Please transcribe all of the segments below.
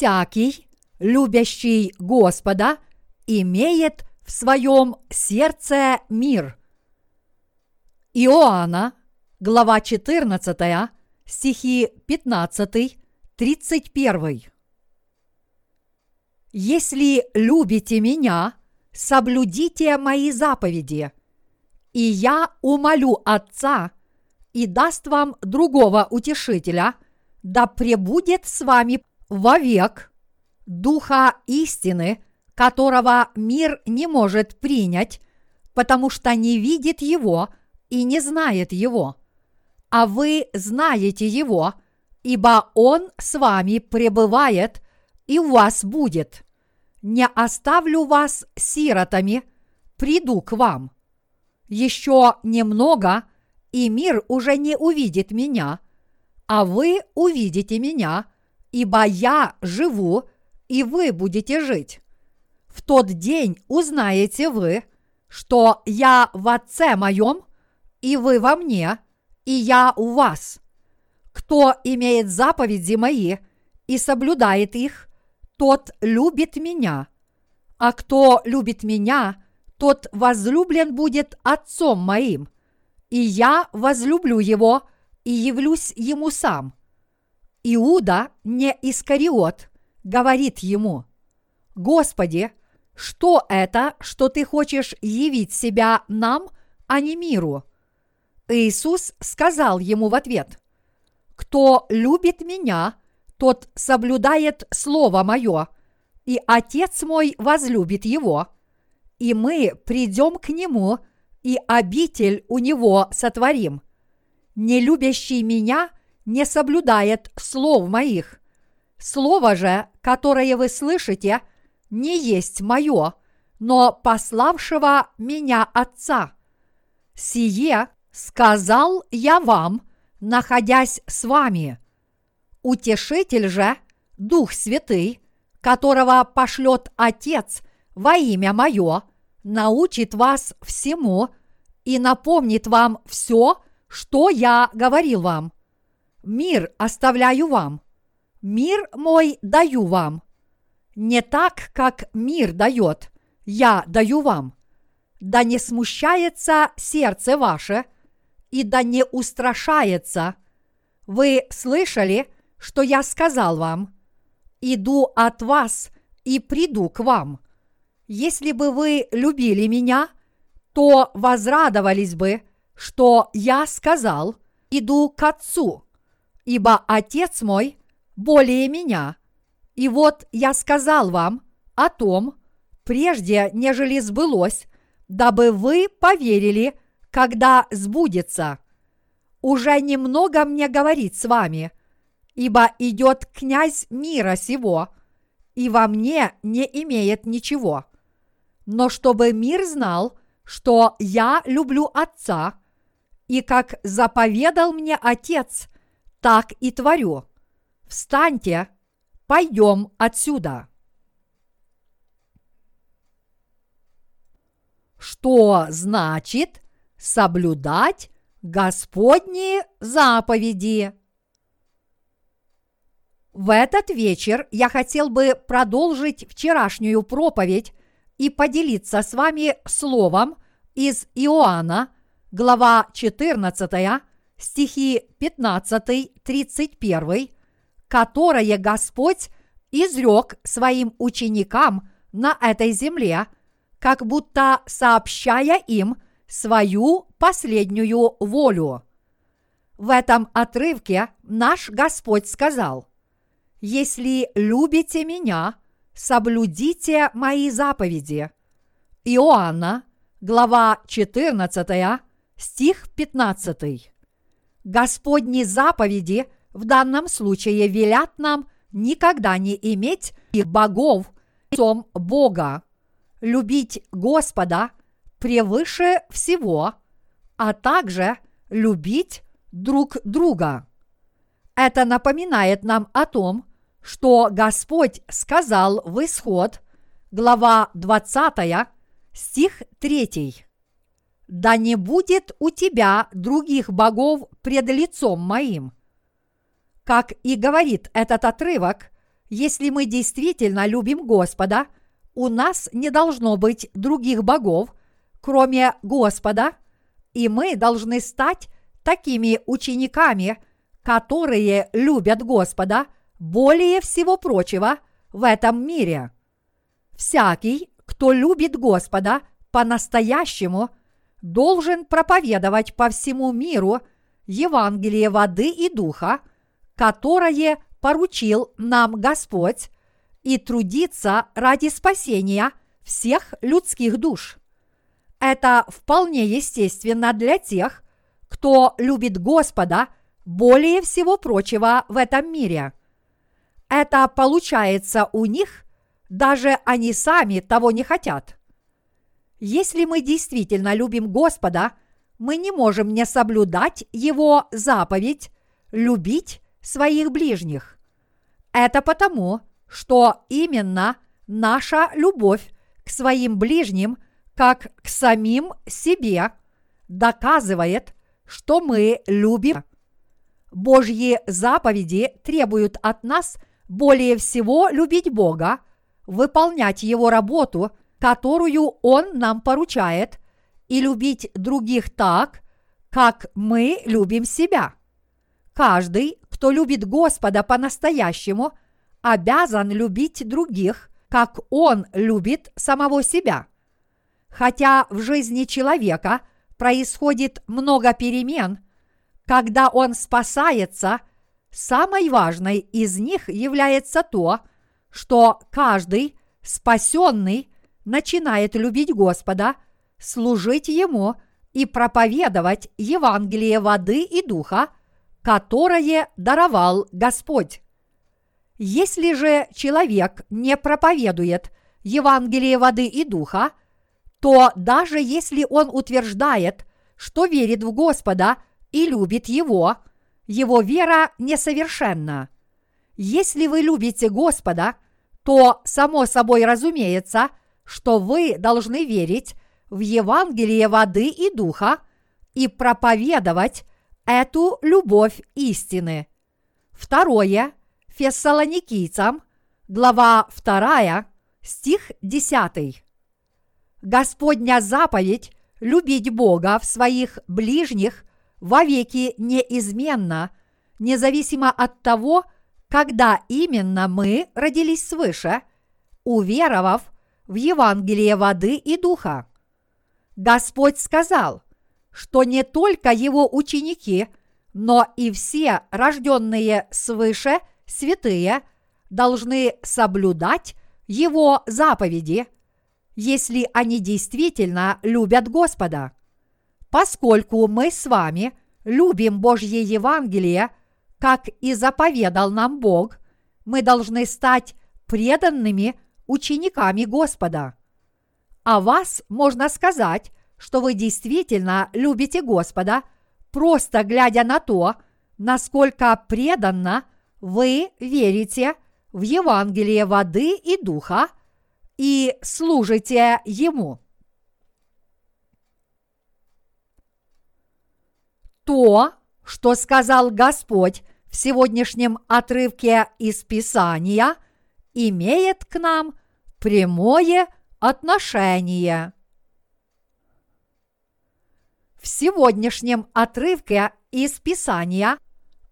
Всякий, любящий Господа, имеет в своем сердце мир. Иоанна, глава 14, стихи 15, 31. Если любите меня, соблюдите мои заповеди, и я умолю Отца и даст вам другого утешителя, да пребудет с вами вовек Духа истины, которого мир не может принять, потому что не видит его и не знает его. А вы знаете его, ибо он с вами пребывает и у вас будет. Не оставлю вас сиротами, приду к вам. Еще немного, и мир уже не увидит меня, а вы увидите меня, ибо я живу, и вы будете жить. В тот день узнаете вы, что я в Отце моем, и вы во мне, и я у вас. Кто имеет заповеди мои и соблюдает их, тот любит меня, а кто любит меня, тот возлюблен будет Отцом моим, и я возлюблю его и явлюсь ему сам. Иуда, не Искариот, говорит ему, Господи, что это, что ты хочешь явить себя нам, а не миру? Иисус сказал ему в ответ, Кто любит меня, тот соблюдает Слово Мое, и Отец мой возлюбит его, и мы придем к Нему, и обитель у Него сотворим. Не любящий меня не соблюдает слов моих. Слово же, которое вы слышите, не есть мое, но пославшего меня Отца. Сие сказал я вам, находясь с вами – Утешитель же, Дух Святый, которого пошлет Отец во имя Мое, научит вас всему и напомнит вам все, что я говорил вам. Мир оставляю вам, мир мой даю вам. Не так, как мир дает, я даю вам. Да не смущается сердце ваше, и да не устрашается. Вы слышали, что я сказал вам, иду от вас и приду к вам. Если бы вы любили меня, то возрадовались бы, что я сказал, иду к Отцу, ибо Отец мой более меня. И вот я сказал вам о том, прежде нежели сбылось, дабы вы поверили, когда сбудется. Уже немного мне говорить с вами – ибо идет князь мира сего, и во мне не имеет ничего. Но чтобы мир знал, что я люблю Отца, и как заповедал мне Отец, так и творю. Встаньте, пойдем отсюда. Что значит соблюдать Господние заповеди? В этот вечер я хотел бы продолжить вчерашнюю проповедь и поделиться с вами словом из Иоанна, глава 14, стихи 15-31, которое Господь изрек своим ученикам на этой земле, как будто сообщая им свою последнюю волю. В этом отрывке наш Господь сказал – если любите меня, соблюдите мои заповеди. Иоанна, глава 14, стих 15. Господни заповеди в данном случае велят нам никогда не иметь богов лицом Бога, любить Господа превыше всего, а также любить друг друга. Это напоминает нам о том, что Господь сказал в Исход, глава 20, стих 3. «Да не будет у тебя других богов пред лицом моим». Как и говорит этот отрывок, Если мы действительно любим Господа, у нас не должно быть других богов, кроме Господа, и мы должны стать такими учениками, которые любят Господа более всего прочего в этом мире. Всякий, кто любит Господа по-настоящему, должен проповедовать по всему миру Евангелие воды и духа, которое поручил нам Господь, и трудиться ради спасения всех людских душ. Это вполне естественно для тех, кто любит Господа более всего прочего в этом мире. Это получается у них, даже они сами того не хотят. Если мы действительно любим Господа, мы не можем не соблюдать Его заповедь любить своих ближних. Это потому, что именно наша любовь к своим ближним, как к самим себе, доказывает, что мы любим. Божьи заповеди требуют от нас более всего любить Бога, выполнять Его работу, которую Он нам поручает, и любить других так, как мы любим себя. Каждый, кто любит Господа по-настоящему, обязан любить других, как он любит самого себя. Хотя в жизни человека происходит много перемен, когда он спасается, самой важной из них является то, что каждый спасенный начинает любить Господа, служить Ему и проповедовать Евангелие воды и духа, которое даровал Господь. Если же человек не проповедует Евангелие воды и духа, то даже если он утверждает, что верит в Господа и любит Его, его вера несовершенна. Если вы любите Господа, то само собой разумеется, что вы должны верить в Евангелие воды и духа и проповедовать эту любовь истины. Второе – Фессалоникийцам, глава 2, стих 10. Господня заповедь любить Бога в своих ближних вовеки неизменно, независимо от того, когда именно мы родились свыше, уверовав в Евангелие воды и духа. Господь сказал, что не только его ученики, но и все рожденные свыше – святые должны соблюдать Его заповеди, если они действительно любят Господа. Поскольку мы с вами любим Божье Евангелие, как и заповедал нам Бог, мы должны стать преданными учениками Господа. А вас можно сказать, что вы действительно любите Господа, просто глядя на то, насколько преданно вы верите в Евангелие воды и духа и служите Ему. То, что сказал Господь в сегодняшнем отрывке из Писания, имеет к нам прямое отношение. В сегодняшнем отрывке из Писания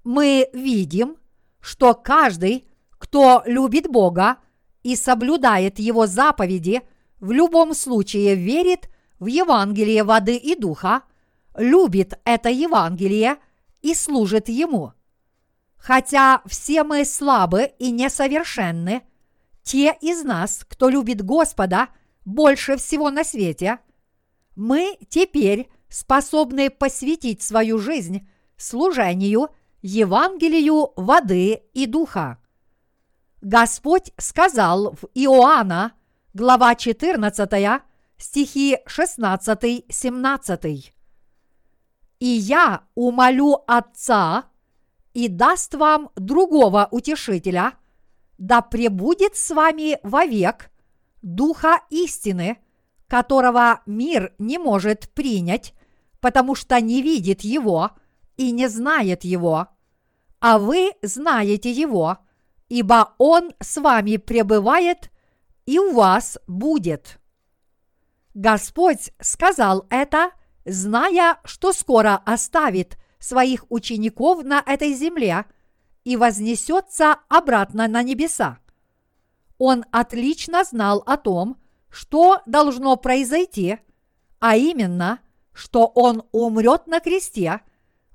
мы видим, что каждый, кто любит Бога и соблюдает Его заповеди, в любом случае верит в Евангелие воды и духа, любит это Евангелие и служит Ему. Хотя все мы слабы и несовершенны, те из нас, кто любит Господа больше всего на свете, мы теперь способны посвятить свою жизнь служению Евангелию воды и духа. Господь сказал в Иоанна, глава 14, стихи 16-17. «И я умолю Отца, и даст вам другого утешителя, да пребудет с вами вовек Духа истины, которого мир не может принять, потому что не видит его – и не знает его, а вы знаете его, ибо Он с вами пребывает и у вас будет. Господь сказал это, зная, что скоро оставит своих учеников на этой земле и вознесется обратно на небеса. Он отлично знал о том, что должно произойти, а именно, что он умрет на кресте,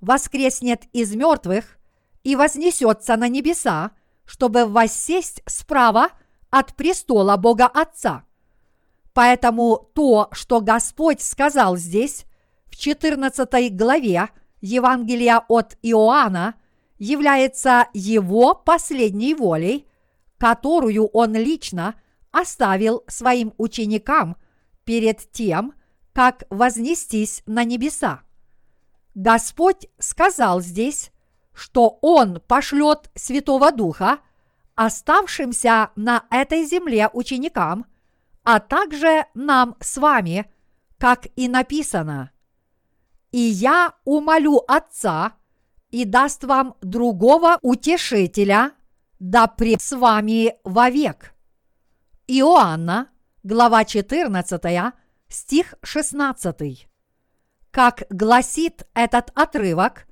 воскреснет из мертвых и вознесется на небеса, чтобы воссесть справа от престола Бога Отца. Поэтому то, что Господь сказал здесь, в 14 главе Евангелия от Иоанна, является его последней волей, которую он лично оставил своим ученикам перед тем, как вознестись на небеса. Господь сказал здесь, что Он пошлет Святого Духа оставшимся на этой земле ученикам, а также нам с вами, как и написано. «И я умолю Отца, и даст вам другого утешителя, да пред с вами вовек». Иоанна, глава 14, стих 16. Как гласит этот отрывок,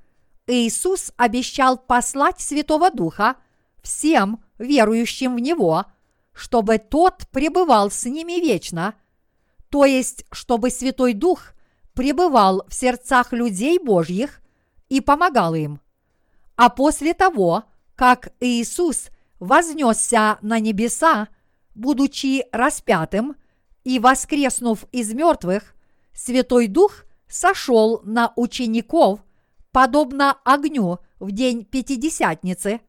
Иисус обещал послать Святого Духа всем верующим в Него, чтобы Тот пребывал с ними вечно, то есть чтобы Святой Дух пребывал в сердцах людей Божьих и помогал им. А после того, как Иисус вознесся на небеса, будучи распятым и воскреснув из мертвых, Святой Дух сошел на учеников, подобно огню в день Пятидесятницы,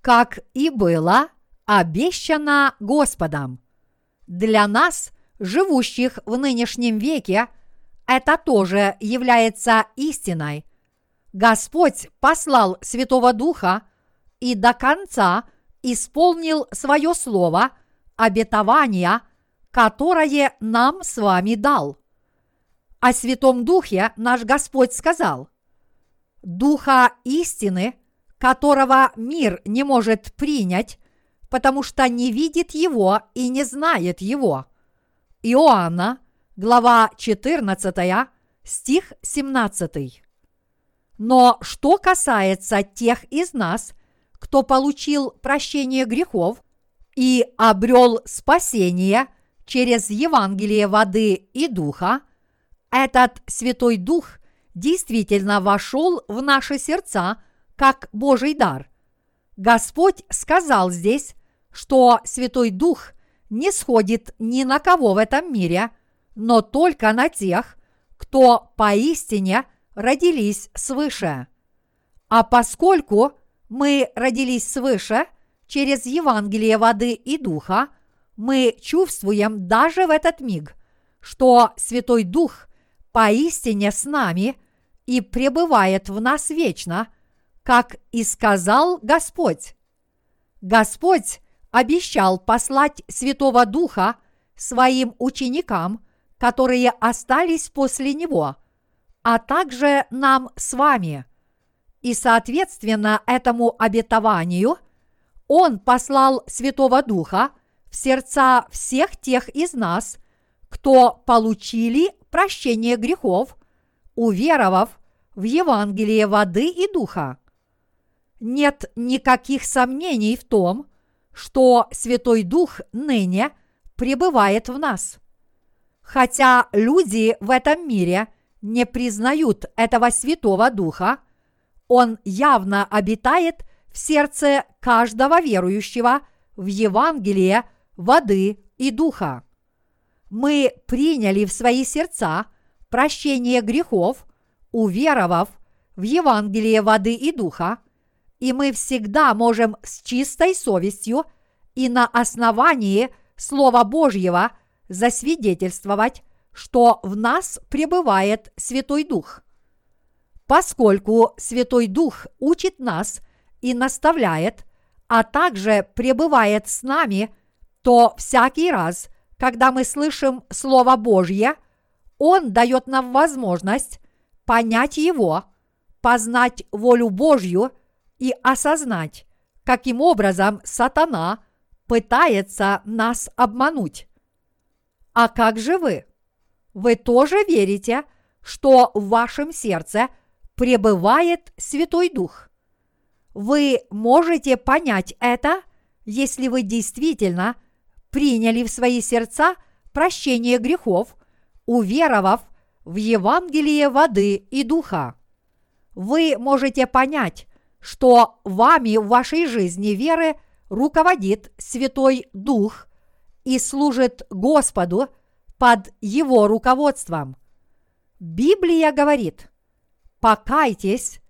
как и было обещано Господом. Для нас, живущих в нынешнем веке, это тоже является истиной. Господь послал Святого Духа и до конца исполнил свое слово обетования, которое нам с вами дал. О Святом Духе наш Господь сказал, «Духа истины, которого мир не может принять, потому что не видит его и не знает его». Иоанна, глава 14, стих 17. Но что касается тех из нас, кто получил прощение грехов и обрел спасение через Евангелие воды и духа, этот Святой Дух действительно вошел в наши сердца как Божий дар. Господь сказал здесь, что Святой Дух не сходит ни на кого в этом мире, но только на тех, кто поистине родились свыше. А поскольку мы родились свыше через Евангелие воды и духа, мы чувствуем даже в этот миг, что Святой Дух поистине с нами и пребывает в нас вечно, как и сказал Господь. Господь обещал послать Святого Духа своим ученикам, которые остались после Него, а также нам с вами. И соответственно этому обетованию Он послал Святого Духа в сердца всех тех из нас, кто получили прощение грехов, уверовав в Евангелие воды и духа. Нет никаких сомнений в том, что Святой Дух ныне пребывает в нас. Хотя люди в этом мире не признают этого Святого Духа, Он явно обитает в сердце каждого верующего в Евангелие воды и духа. Мы приняли в свои сердца прощение грехов, уверовав в Евангелие воды и духа, и мы всегда можем с чистой совестью и на основании Слова Божьего засвидетельствовать, что в нас пребывает Святой Дух. Поскольку Святой Дух учит нас и наставляет, а также пребывает с нами, то всякий раз – когда мы слышим Слово Божье, Он дает нам возможность понять его, познать волю Божью и осознать, каким образом сатана пытается нас обмануть. А как же вы? Вы тоже верите, что в вашем сердце пребывает Святой Дух? Вы можете понять это, если вы действительно приняли в свои сердца прощение грехов, уверовав в Евангелие воды и духа. Вы можете понять, что вами в вашей жизни веры руководит Святой Дух и служит Господу под Его руководством. Библия говорит, покайтесь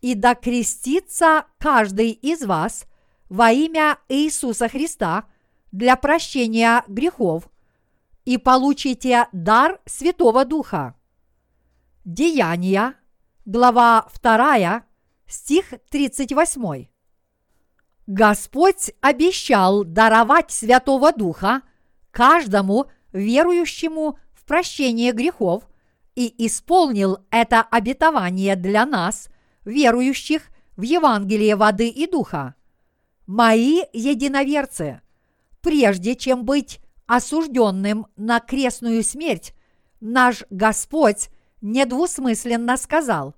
и докрестится каждый из вас во имя Иисуса Христа для прощения грехов и получите дар Святого Духа. Деяния, глава 2, стих 38. Господь обещал даровать Святого Духа каждому верующему в прощение грехов и исполнил это обетование для нас, верующих в Евангелие воды и духа. Мои единоверцы, прежде чем быть осужденным на крестную смерть, наш Господь недвусмысленно сказал,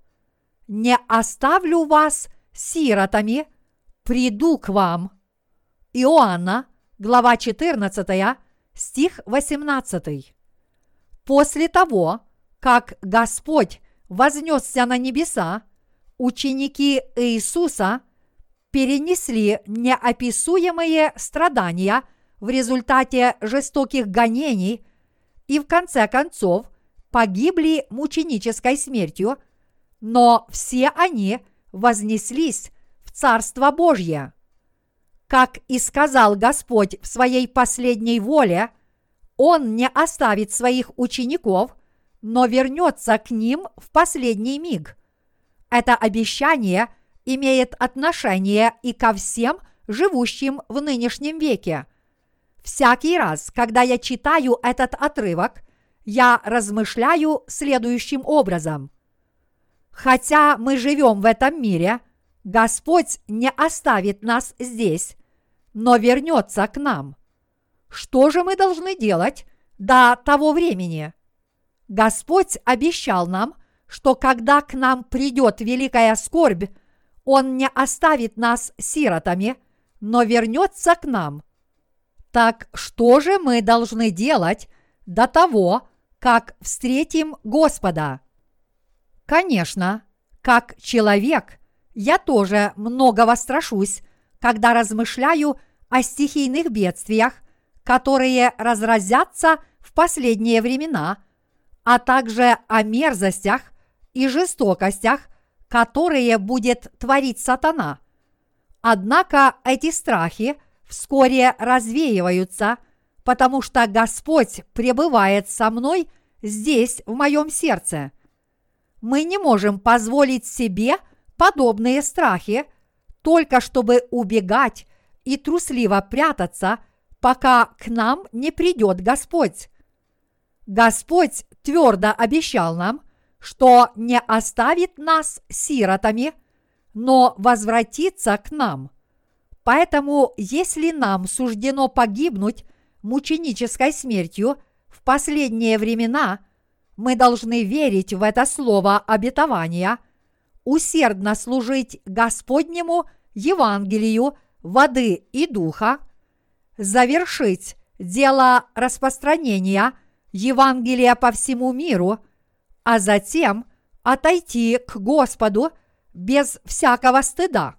«Не оставлю вас сиротами, приду к вам». Иоанна, глава 14, стих 18. После того, как Господь вознесся на небеса, ученики Иисуса перенесли неописуемые страдания в результате жестоких гонений и в конце концов погибли мученической смертью, но все они вознеслись в Царство Божье. Как и сказал Господь в своей последней воле, Он не оставит своих учеников, но вернется к ним в последний миг. Это обещание имеет отношение и ко всем живущим в нынешнем веке. Всякий раз, когда я читаю этот отрывок, я размышляю следующим образом. Хотя мы живем в этом мире, Господь не оставит нас здесь, но вернется к нам. Что же мы должны делать до того времени? Господь обещал нам, что когда к нам придет великая скорбь, Он не оставит нас сиротами, но вернется к нам. Так что же мы должны делать до того, как встретим Господа. Конечно, как человек, я тоже многого страшусь, когда размышляю о стихийных бедствиях, которые разразятся в последние времена, а также о мерзостях и жестокостях, которые будет творить сатана. Однако эти страхи вскоре развеиваются – потому что Господь пребывает со мной здесь, в моем сердце. Мы не можем позволить себе подобные страхи, только чтобы убегать и трусливо прятаться, пока к нам не придет Господь. Господь твердо обещал нам, что не оставит нас сиротами, но возвратится к нам. Поэтому, если нам суждено погибнуть мученической смертью в последние времена, мы должны верить в это слово обетования, усердно служить Господнему Евангелию воды и духа, завершить дело распространения Евангелия по всему миру, а затем отойти к Господу без всякого стыда.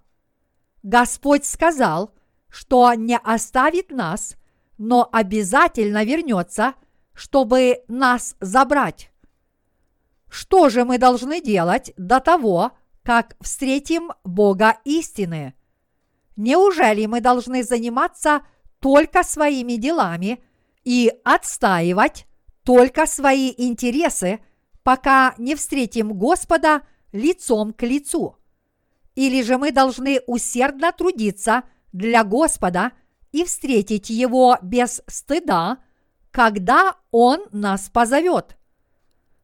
Господь сказал, что не оставит нас но обязательно вернется, чтобы нас забрать. Что же мы должны делать до того, как встретим Бога истины? Неужели мы должны заниматься только своими делами и отстаивать только свои интересы, пока не встретим Господа лицом к лицу? Или же мы должны усердно трудиться для Господа – и встретить Его без стыда, когда Он нас позовет.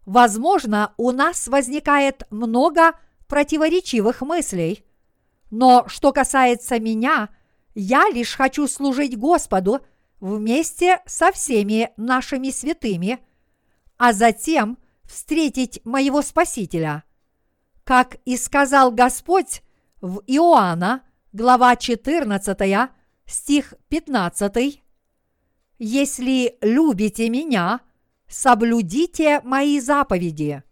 Возможно, у нас возникает много противоречивых мыслей. Но что касается меня, я лишь хочу служить Господу вместе со всеми нашими святыми, а затем встретить моего Спасителя. Как и сказал Господь в Иоанна, глава 14, стих 15, «Если любите меня, соблюдите мои заповеди.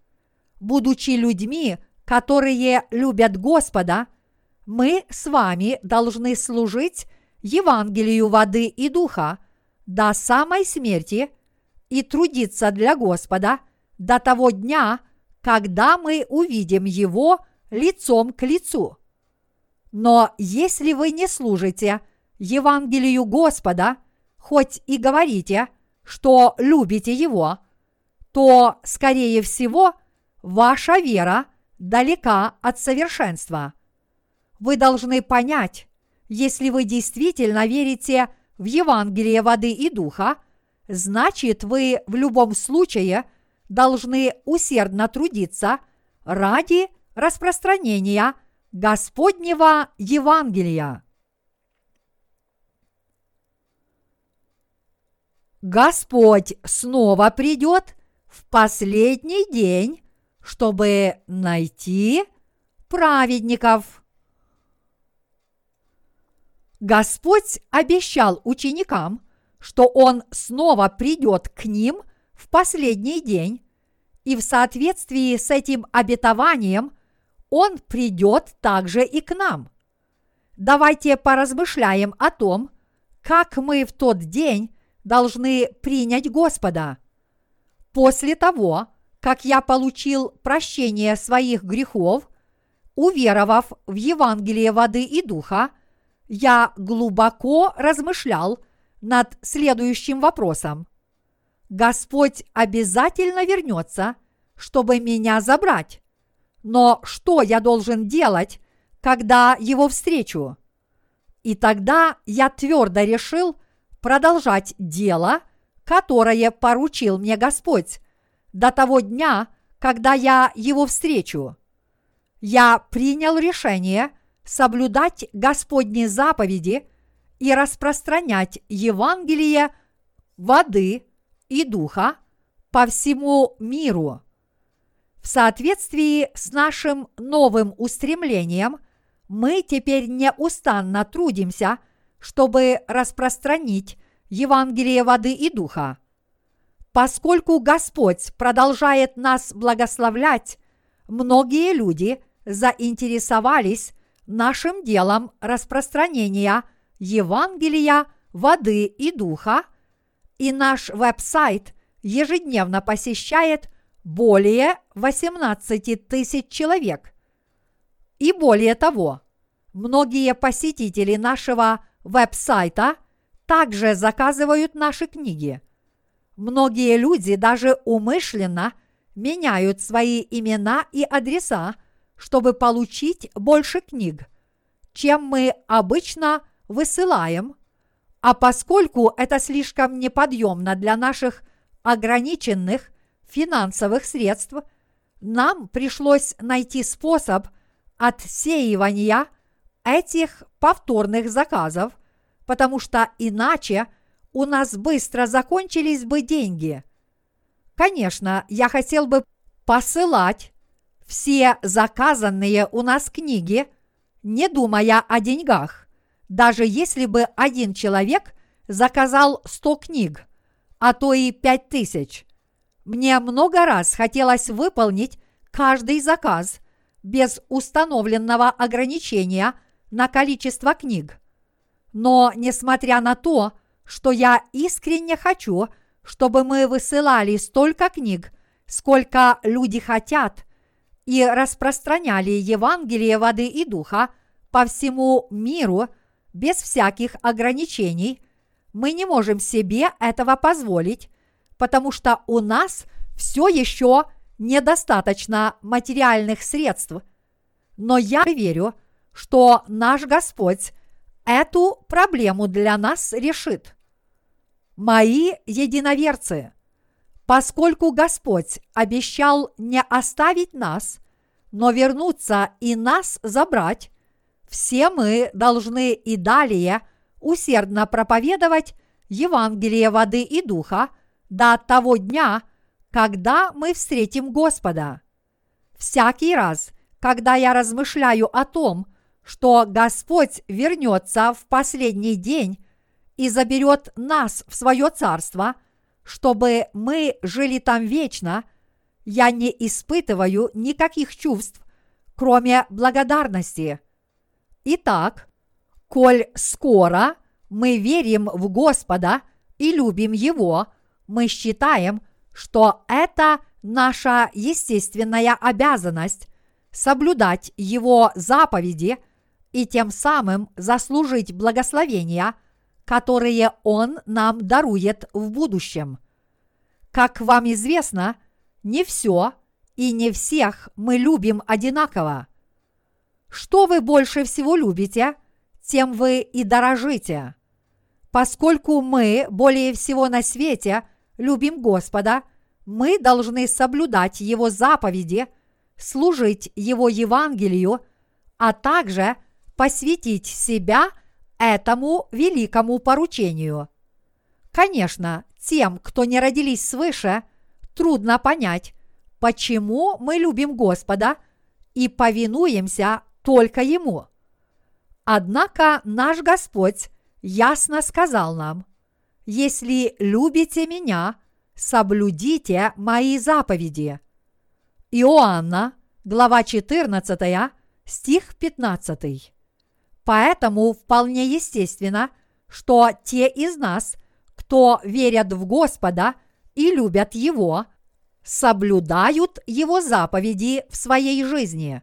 Будучи людьми, которые любят Господа, мы с вами должны служить Евангелию воды и духа до самой смерти и трудиться для Господа до того дня, когда мы увидим Его лицом к лицу. Но если вы не служите Евангелию Господа, хоть и говорите, что любите Его, то, скорее всего, ваша вера далека от совершенства. Вы должны понять, если вы действительно верите в Евангелие воды и духа, значит вы в любом случае должны усердно трудиться ради распространения Господнего Евангелия. Господь снова придет в последний день, чтобы найти праведников. Господь обещал ученикам, что Он снова придет к ним в последний день, и в соответствии с этим обетованием Он придет также и к нам. Давайте поразмышляем о том, как мы в тот день должны принять Господа. После того, как я получил прощение своих грехов, уверовав в Евангелие воды и духа – я глубоко размышлял над следующим вопросом. Господь обязательно вернется, чтобы меня забрать. Но что я должен делать, когда его встречу? И тогда я твердо решил продолжать дело, которое поручил мне Господь, до того дня, когда я его встречу. Я принял решение – соблюдать Господни заповеди и распространять Евангелие воды и духа по всему миру. В соответствии с нашим новым устремлением мы теперь неустанно трудимся, чтобы распространить Евангелие воды и духа. Поскольку Господь продолжает нас благословлять, многие люди заинтересовались нашим делом распространения Евангелия, воды и духа, и наш веб-сайт ежедневно посещает более 18 тысяч человек. И более того, многие посетители нашего веб-сайта также заказывают наши книги. Многие люди даже умышленно меняют свои имена и адреса чтобы получить больше книг, чем мы обычно высылаем, а поскольку это слишком неподъемно для наших ограниченных финансовых средств, нам пришлось найти способ отсеивания этих повторных заказов, потому что иначе у нас быстро закончились бы деньги. Конечно, я хотел бы посылать все заказанные у нас книги, не думая о деньгах, даже если бы один человек заказал 100 книг, а то и 5000. Мне много раз хотелось выполнить каждый заказ без установленного ограничения на количество книг. Но несмотря на то, что я искренне хочу, чтобы мы высылали столько книг, сколько люди хотят – и распространяли Евангелие воды и духа по всему миру без всяких ограничений, мы не можем себе этого позволить, потому что у нас все еще недостаточно материальных средств. Но я верю, что наш Господь эту проблему для нас решит. Мои единоверцы, Поскольку Господь обещал не оставить нас, но вернуться и нас забрать, все мы должны и далее усердно проповедовать Евангелие воды и духа до того дня, когда мы встретим Господа. Всякий раз, когда я размышляю о том, что Господь вернется в последний день и заберет нас в свое царство, чтобы мы жили там вечно, я не испытываю никаких чувств, кроме благодарности. Итак, коль скоро мы верим в Господа и любим Его, мы считаем, что это наша естественная обязанность соблюдать Его заповеди и тем самым заслужить благословения, которые Он нам дарует в будущем. Как вам известно, не все и не всех мы любим одинаково. Что вы больше всего любите, тем вы и дорожите. Поскольку мы более всего на свете любим Господа, мы должны соблюдать Его заповеди, служить Его Евангелию, а также посвятить себя этому великому поручению. Конечно, тем, кто не родились свыше, трудно понять, почему мы любим Господа и повинуемся только Ему. Однако наш Господь ясно сказал нам, «Если любите меня, соблюдите мои заповеди». Иоанна, глава 14, стих 15. Поэтому вполне естественно, что те из нас, кто верят в Господа и любят Его, соблюдают Его заповеди в своей жизни.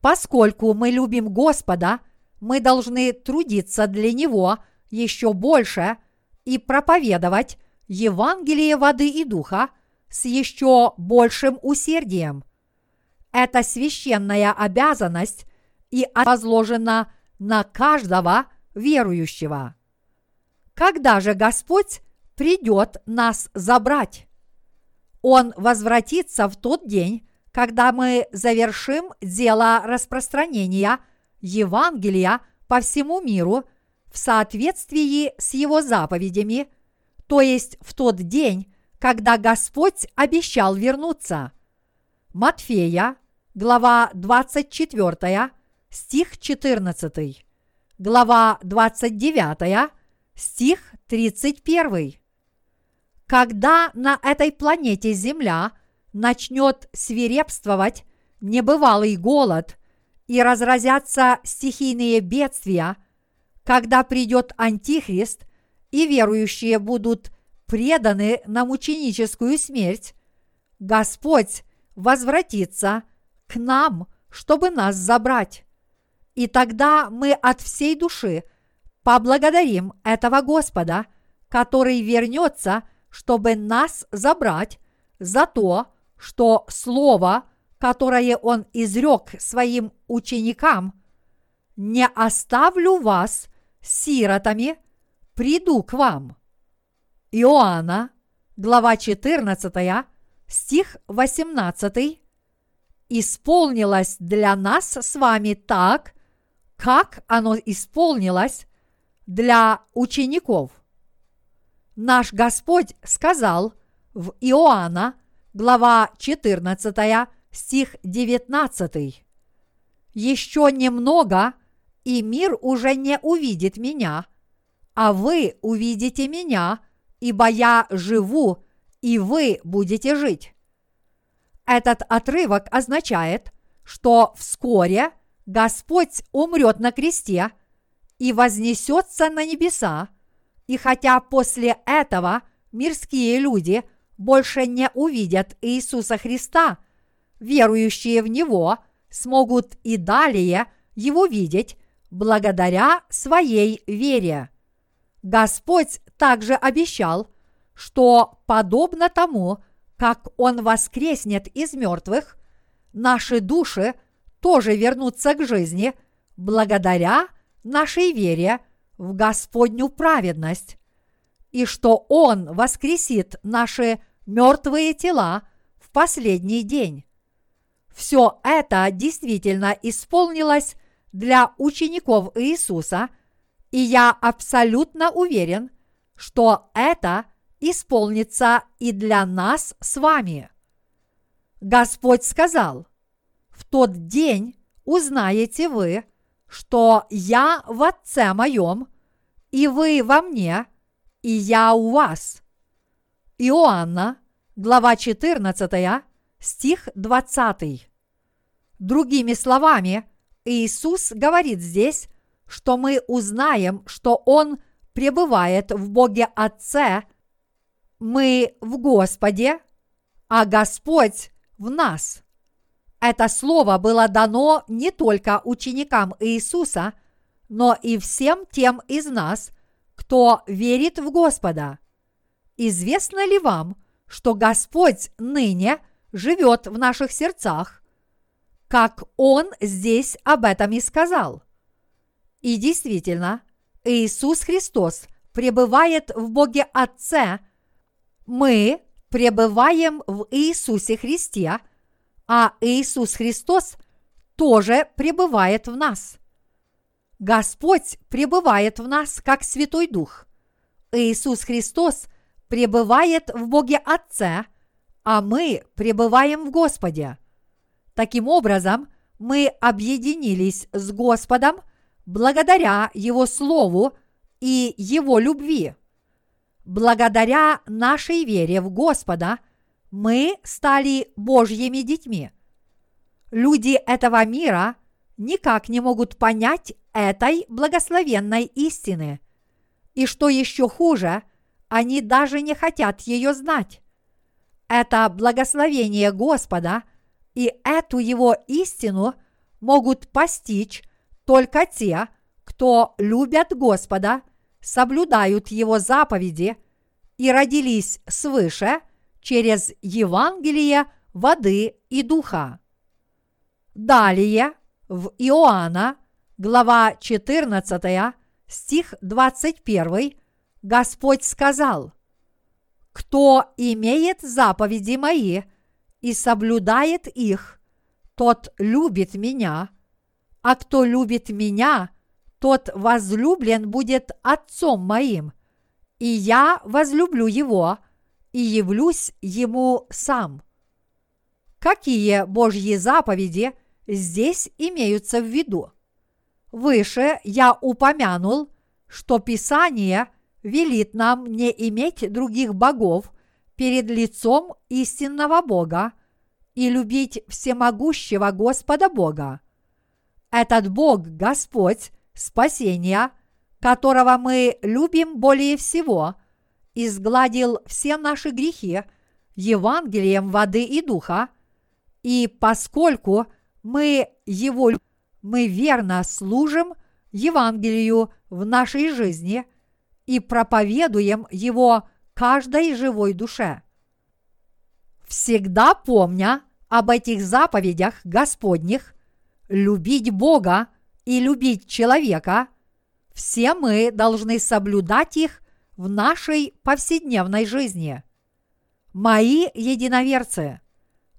Поскольку мы любим Господа – мы должны трудиться для Него еще больше и проповедовать Евангелие воды и духа с еще большим усердием. Это священная обязанность и возложена на каждого верующего. Когда же Господь придет нас забрать? Он возвратится в тот день, когда мы завершим дело распространения – Евангелия по всему миру в соответствии с его заповедями, то есть в тот день, когда Господь обещал вернуться. Матфея, глава 24, стих 14, глава 29, стих 31. Когда на этой планете Земля начнет свирепствовать небывалый голод – и разразятся стихийные бедствия, когда придет Антихрист и верующие будут преданы на мученическую смерть, Господь возвратится к нам, чтобы нас забрать. И тогда мы от всей души поблагодарим этого Господа, который вернется, чтобы нас забрать за то, что Слово – которое он изрек своим ученикам, «Не оставлю вас сиротами, приду к вам». Иоанна, глава 14, стих 18, исполнилось для нас с вами так, как оно исполнилось для учеников. Наш Господь сказал в Иоанна, глава 14, стих 19. Еще немного, и мир уже не увидит меня, а вы увидите меня, ибо я живу, и вы будете жить. Этот отрывок означает, что вскоре Господь умрет на кресте и вознесется на небеса, и хотя после этого мирские люди больше не увидят Иисуса Христа – верующие в Него смогут и далее Его видеть благодаря своей вере. Господь также обещал, что подобно тому, как Он воскреснет из мертвых, наши души тоже вернутся к жизни благодаря нашей вере в Господню праведность, и что Он воскресит наши мертвые тела в последний день. Все это действительно исполнилось для учеников Иисуса, и я абсолютно уверен, что это исполнится и для нас с вами. Господь сказал, в тот день узнаете вы, что я в Отце моем, и вы во мне, и я у вас. Иоанна, глава 14, стих 20. Другими словами, Иисус говорит здесь, что мы узнаем, что Он пребывает в Боге Отце, мы в Господе, а Господь в нас. Это слово было дано не только ученикам Иисуса, но и всем тем из нас, кто верит в Господа. Известно ли вам, что Господь ныне живет в наших сердцах, как Он здесь об этом и сказал? И действительно, Иисус Христос пребывает в Боге Отце, мы пребываем в Иисусе Христе, а Иисус Христос тоже пребывает в нас. Господь пребывает в нас как Святой Дух. Иисус Христос пребывает в Боге Отце, а мы пребываем в Господе. Таким образом, мы объединились с Господом благодаря Его Слову и Его любви. Благодаря нашей вере в Господа мы стали Божьими детьми. Люди этого мира никак не могут понять этой благословенной истины. И что еще хуже – они даже не хотят ее знать. Это благословение Господа и эту его истину могут постичь только те, кто любят Господа, соблюдают Его заповеди и родились свыше через Евангелие воды и духа. Далее в Иоанна, глава 14, стих 21, Господь сказал, «Кто имеет заповеди мои и соблюдает их, тот любит меня, а кто любит меня, тот возлюблен будет Отцом моим, и я возлюблю его и явлюсь ему сам». Какие Божьи заповеди здесь имеются в виду? Выше я упомянул, что Писание велит нам не иметь других богов перед лицом истинного Бога и любить всемогущего Господа Бога. Этот Бог – Господь, спасения, которого мы любим более всего, изгладил все наши грехи Евангелием воды и духа, и поскольку мы Его мы верно служим Евангелию в нашей жизни – и проповедуем его каждой живой душе. Всегда помня об этих заповедях Господних, любить Бога и любить человека, все мы должны соблюдать их в нашей повседневной жизни. Мои единоверцы,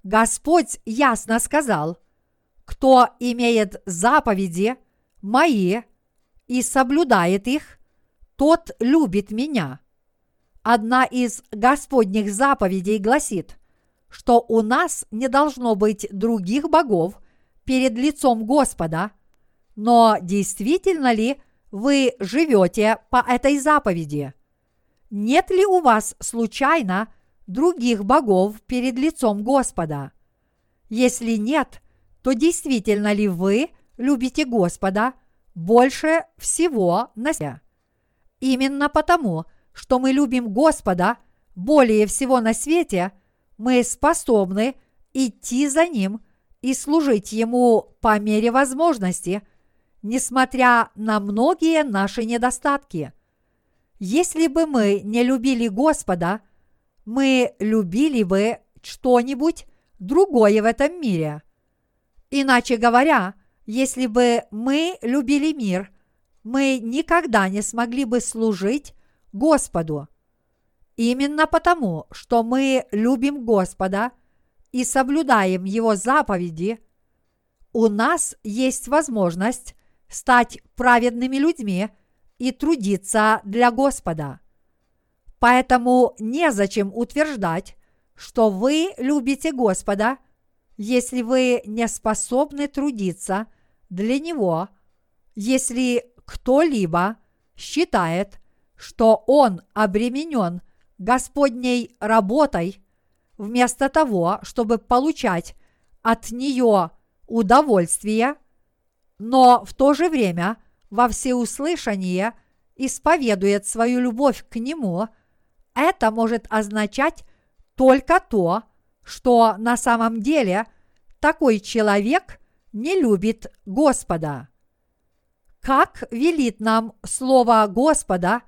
Господь ясно сказал, кто имеет заповеди мои и соблюдает их, тот любит меня. Одна из Господних заповедей гласит, что у нас не должно быть других богов перед лицом Господа, но действительно ли вы живете по этой заповеди? Нет ли у вас случайно других богов перед лицом Господа? Если нет, то действительно ли вы любите Господа больше всего на себя? Именно потому, что мы любим Господа более всего на свете, мы способны идти за Ним и служить Ему по мере возможности, несмотря на многие наши недостатки. Если бы мы не любили Господа, мы любили бы что-нибудь другое в этом мире. Иначе говоря, если бы мы любили мир – мы никогда не смогли бы служить Господу. Именно потому, что мы любим Господа и соблюдаем Его заповеди, у нас есть возможность стать праведными людьми и трудиться для Господа. Поэтому незачем утверждать, что вы любите Господа, если вы не способны трудиться для Него, если кто-либо считает, что он обременен Господней работой, вместо того, чтобы получать от нее удовольствие, но в то же время во всеуслышание исповедует свою любовь к Нему, это может означать только то, что на самом деле такой человек не любит Господа. Как велит нам слово Господа,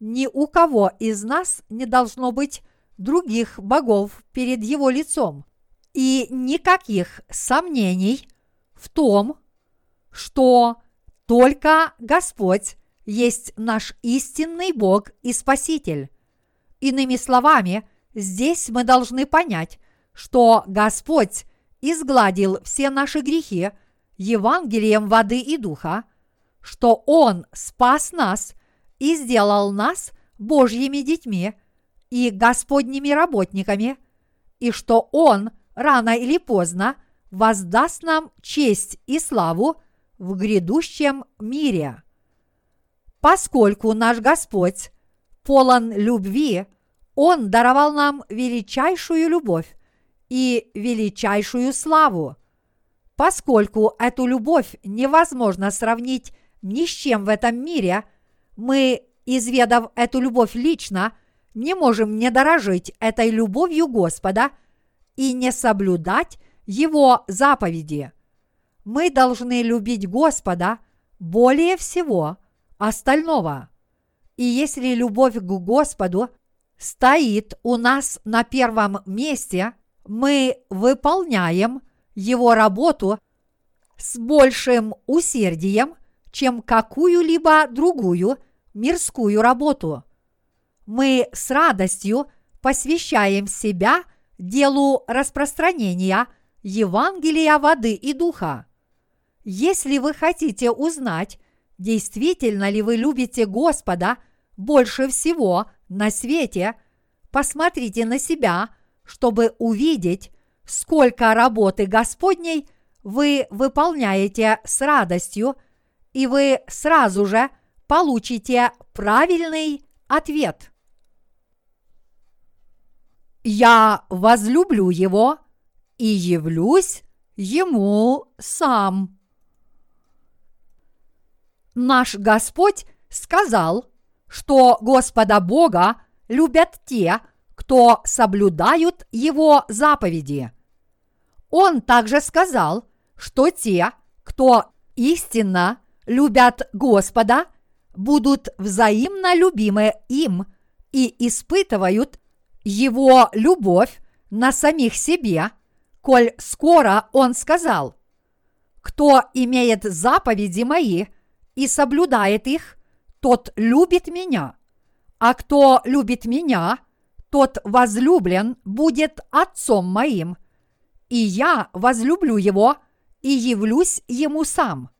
ни у кого из нас не должно быть других богов перед Его лицом, и никаких сомнений в том, что только Господь есть наш истинный Бог и Спаситель. Иными словами, здесь мы должны понять, что Господь изгладил все наши грехи Евангелием воды и духа, что Он спас нас и сделал нас Божьими детьми и Господними работниками, и что Он рано или поздно воздаст нам честь и славу в грядущем мире. Поскольку наш Господь полон любви, Он даровал нам величайшую любовь и величайшую славу. Поскольку эту любовь невозможно сравнить ни с чем в этом мире, мы, изведав эту любовь лично, не можем не дорожить этой любовью Господа и не соблюдать Его заповеди – мы должны любить Господа более всего остального. И если любовь к Господу стоит у нас на первом месте, мы выполняем Его работу с большим усердием, чем какую-либо другую мирскую работу. Мы с радостью посвящаем себя делу распространения Евангелия воды и духа. Если вы хотите узнать, действительно ли вы любите Господа больше всего на свете, посмотрите на себя, чтобы увидеть, сколько работы Господней вы выполняете с радостью, и вы сразу же получите правильный ответ. Я возлюблю его и явлюсь ему сам наш Господь сказал, что Господа Бога любят те, кто соблюдают Его заповеди. Он также сказал, что те, кто истинно любят Господа, будут взаимно любимы им и испытывают Его любовь на самих себе, коль скоро Он сказал, «Кто имеет заповеди мои и соблюдает их, тот любит меня. А кто любит меня, тот возлюблен будет отцом моим, и я возлюблю его и явлюсь ему сам.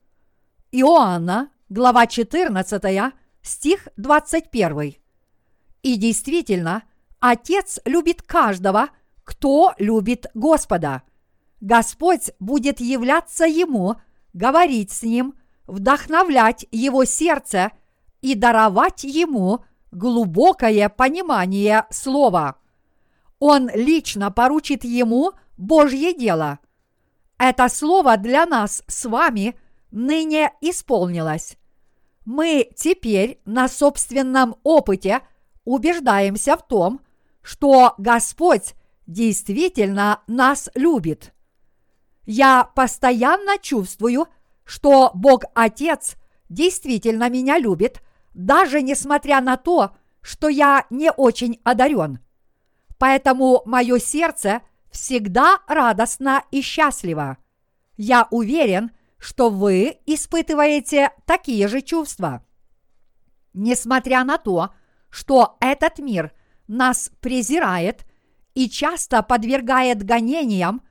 Иоанна, глава 14, стих 21. И действительно, Отец любит каждого, кто любит Господа. Господь будет являться ему, говорить с ним – вдохновлять его сердце и даровать ему глубокое понимание слова. Он лично поручит ему Божье дело. Это слово для нас с вами ныне исполнилось. Мы теперь на собственном опыте убеждаемся в том, что Господь действительно нас любит. Я постоянно чувствую что Бог Отец действительно меня любит, даже несмотря на то, что я не очень одарен. Поэтому мое сердце всегда радостно и счастливо. Я уверен, что вы испытываете такие же чувства. Несмотря на то, что этот мир нас презирает и часто подвергает гонениям,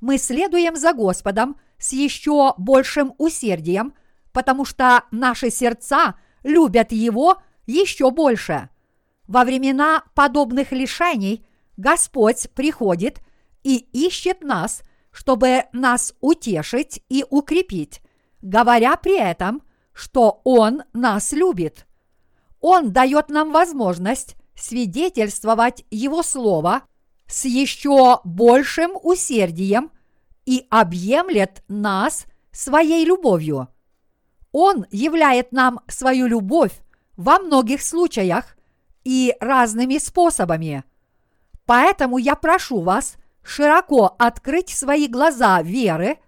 мы следуем за Господом – с еще большим усердием, потому что наши сердца любят Его еще больше. Во времена подобных лишений Господь приходит и ищет нас, чтобы нас утешить и укрепить, говоря при этом, что Он нас любит. Он дает нам возможность свидетельствовать Его Слово с еще большим усердием и объемлет нас своей любовью. Он являет нам свою любовь во многих случаях и разными способами. Поэтому я прошу вас широко открыть свои глаза веры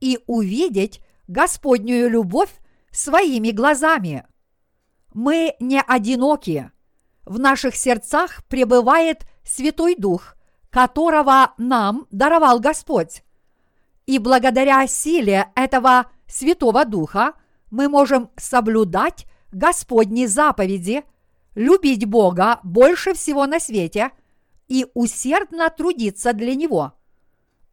и увидеть Господнюю любовь своими глазами. Мы не одиноки. В наших сердцах пребывает Святой Дух, которого нам даровал Господь. И благодаря силе этого Святого Духа мы можем соблюдать Господни заповеди, любить Бога больше всего на свете и усердно трудиться для Него.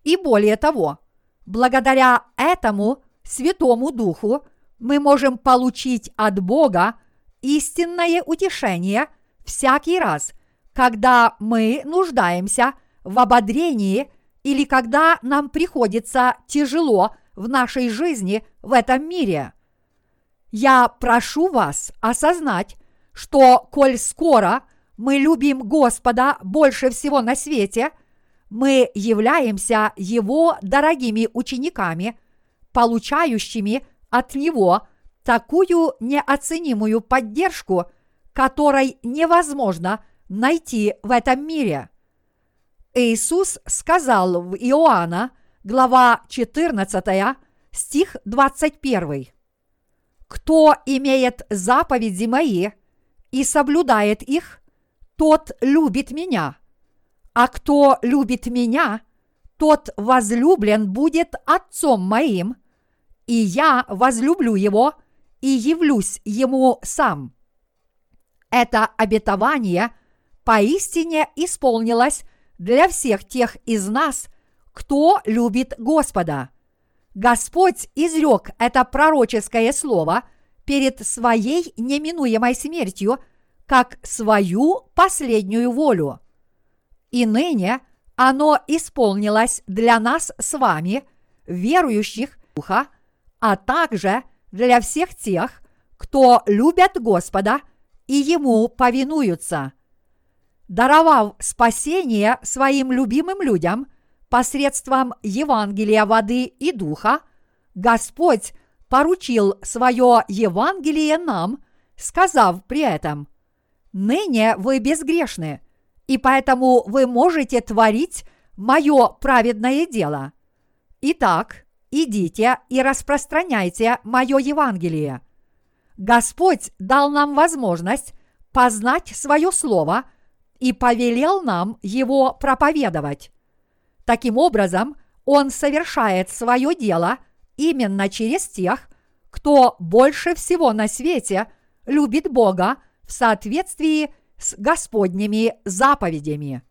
И более того, благодаря этому Святому Духу мы можем получить от Бога истинное утешение всякий раз, когда мы нуждаемся в ободрении или когда нам приходится тяжело в нашей жизни в этом мире. Я прошу вас осознать, что коль скоро мы любим Господа больше всего на свете, мы являемся Его дорогими учениками, получающими от Него такую неоценимую поддержку, которой невозможно найти в этом мире – Иисус сказал в Иоанна, глава 14, стих 21. «Кто имеет заповеди мои и соблюдает их, тот любит меня, а кто любит меня, тот возлюблен будет Отцом моим, и я возлюблю его и явлюсь ему сам». Это обетование поистине исполнилось для всех тех из нас, кто любит Господа. Господь изрек это пророческое слово перед своей неминуемой смертью как свою последнюю волю. И ныне оно исполнилось для нас с вами, верующих Духа, а также для всех тех, кто любят Господа и Ему повинуются – даровав спасение своим любимым людям посредством Евангелия воды и духа, Господь поручил свое Евангелие нам, сказав при этом, «Ныне вы безгрешны, и поэтому вы можете творить мое праведное дело. Итак, идите и распространяйте мое Евангелие». Господь дал нам возможность познать свое Слово – и повелел нам его проповедовать. Таким образом, он совершает свое дело именно через тех, кто больше всего на свете любит Бога в соответствии с Господними заповедями.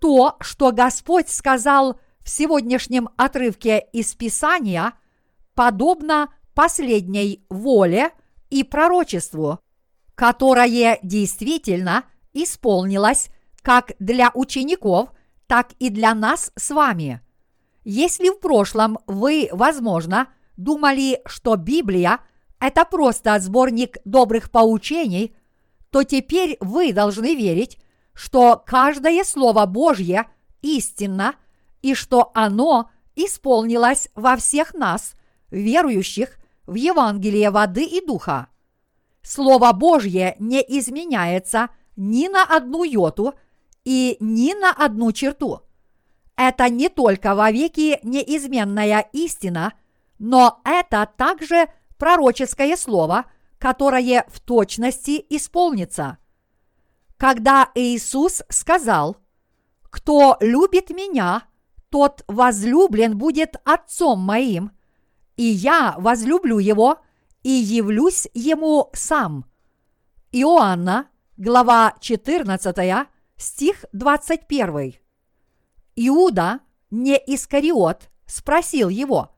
То, что Господь сказал в сегодняшнем отрывке из Писания, подобно последней воле и пророчеству, которое действительно – исполнилось как для учеников, так и для нас с вами. Если в прошлом вы, возможно, думали, что Библия – это просто сборник добрых поучений, то теперь вы должны верить, что каждое Слово Божье истинно и что оно исполнилось во всех нас, верующих в Евангелие воды и духа. Слово Божье не изменяется – ни на одну йоту и ни на одну черту. Это не только вовеки неизменная истина, но это также пророческое слово, которое в точности исполнится. Когда Иисус сказал, «Кто любит меня, тот возлюблен будет Отцом моим, и я возлюблю его и явлюсь ему сам». Иоанна, глава 14, стих 21. Иуда, не Искариот, спросил его,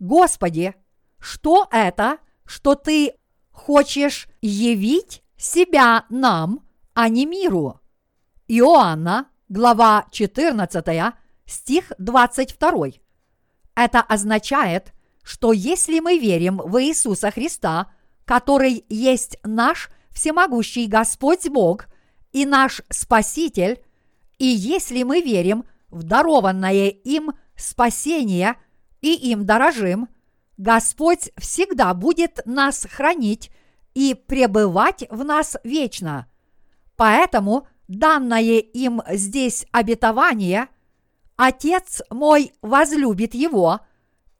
«Господи, что это, что ты хочешь явить себя нам, а не миру. Иоанна, глава 14, стих 22. Это означает, что если мы верим в Иисуса Христа, который есть наш всемогущий Господь Бог и наш Спаситель, и если мы верим в дарованное им спасение и им дорожим, Господь всегда будет нас хранить и пребывать в нас вечно. Поэтому данное им здесь обетование Отец мой возлюбит его,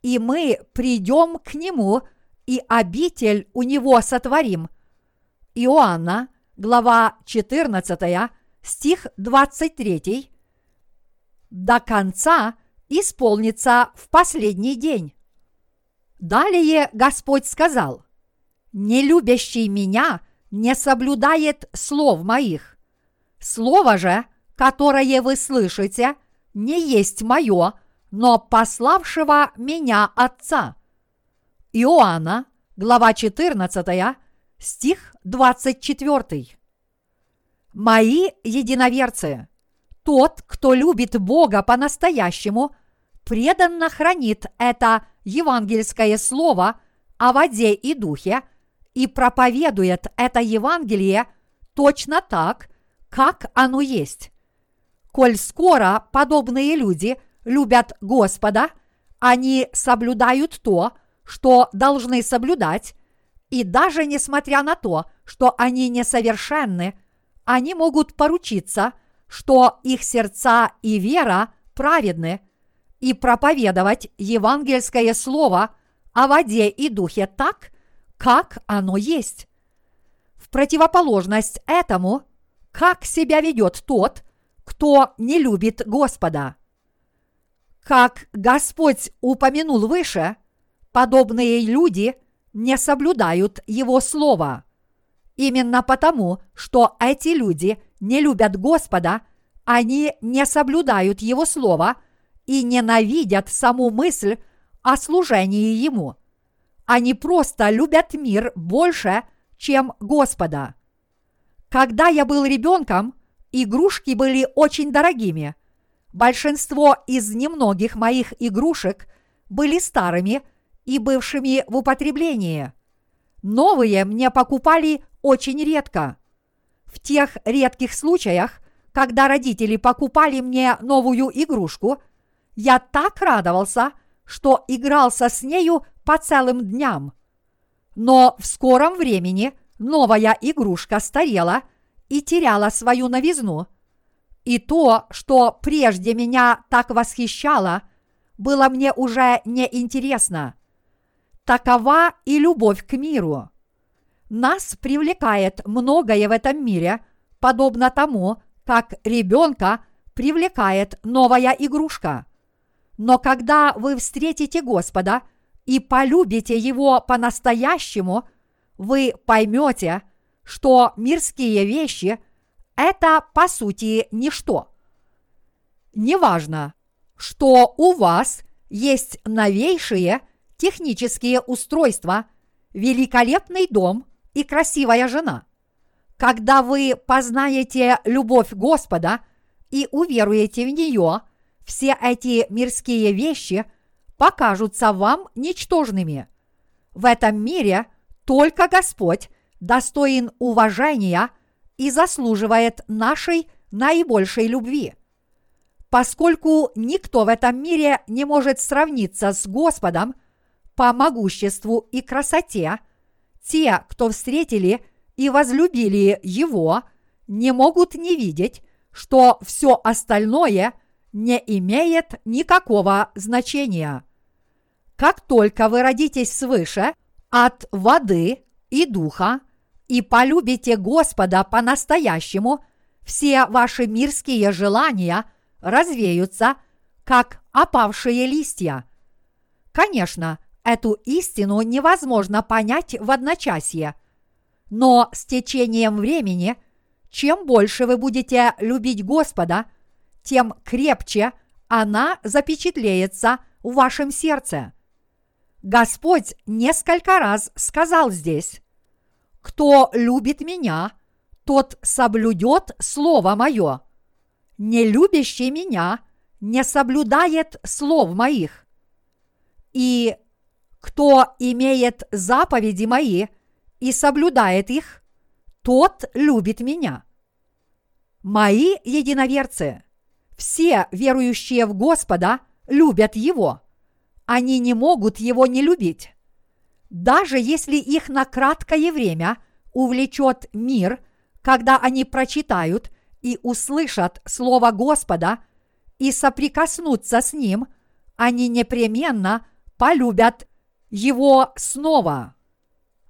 и мы придем к нему и обитель у него сотворим. Иоанна, глава 14, стих 23. До конца исполнится в последний день. Далее Господь сказал, «Не любящий меня не соблюдает слов моих. Слово же, которое вы слышите, не есть мое, но пославшего меня Отца». Иоанна, глава 14, стих 24. Мои единоверцы, тот, кто любит Бога по-настоящему, преданно хранит это евангельское слово о воде и духе и проповедует это Евангелие точно так, как оно есть. Коль скоро подобные люди любят Господа, они соблюдают то, что должны соблюдать, и даже несмотря на то, что они несовершенны, они могут поручиться, что их сердца и вера праведны, и проповедовать евангельское слово о воде и духе так, как оно есть. В противоположность этому, как себя ведет тот, кто не любит Господа. Как Господь упомянул выше, подобные люди не соблюдают Его Слово. Именно потому, что эти люди не любят Господа, они не соблюдают Его Слово и ненавидят саму мысль о служении Ему. Они просто любят мир больше, чем Господа. Когда я был ребенком, игрушки были очень дорогими. Большинство из немногих моих игрушек были старыми и бывшими в употреблении. Новые мне покупали очень редко. В тех редких случаях, когда родители покупали мне новую игрушку, я так радовался, что игрался с нею по целым дням. Но в скором времени новая игрушка старела и теряла свою новизну. И то, что прежде меня так восхищало, было мне уже неинтересно. Такова и любовь к миру. Нас привлекает многое в этом мире, подобно тому, как ребенка привлекает новая игрушка. Но когда вы встретите Господа и полюбите Его по-настоящему, вы поймете, что мирские вещи – это по сути ничто. Неважно, что у вас есть новейшие технические устройства, великолепный дом – и красивая жена. Когда вы познаете любовь Господа и уверуете в нее, все эти мирские вещи покажутся вам ничтожными. В этом мире только Господь достоин уважения и заслуживает нашей наибольшей любви. Поскольку никто в этом мире не может сравниться с Господом по могуществу и красоте – те, кто встретили и возлюбили Его, не могут не видеть, что все остальное не имеет никакого значения. Как только вы родитесь свыше от воды и духа и полюбите Господа по-настоящему, все ваши мирские желания развеются, как опавшие листья. Конечно, Эту истину невозможно понять в одночасье. Но с течением времени, чем больше вы будете любить Господа, тем крепче она запечатлеется в вашем сердце. Господь несколько раз сказал здесь, «Кто любит меня, тот соблюдет Слово Мое. Не любящий меня не соблюдает слов моих. И кто имеет заповеди мои и соблюдает их, тот любит меня. Мои единоверцы, все верующие в Господа любят Его. Они не могут Его не любить. Даже если их на краткое время увлечет мир, когда они прочитают и услышат Слово Господа и соприкоснутся с Ним, они непременно полюбят Его снова.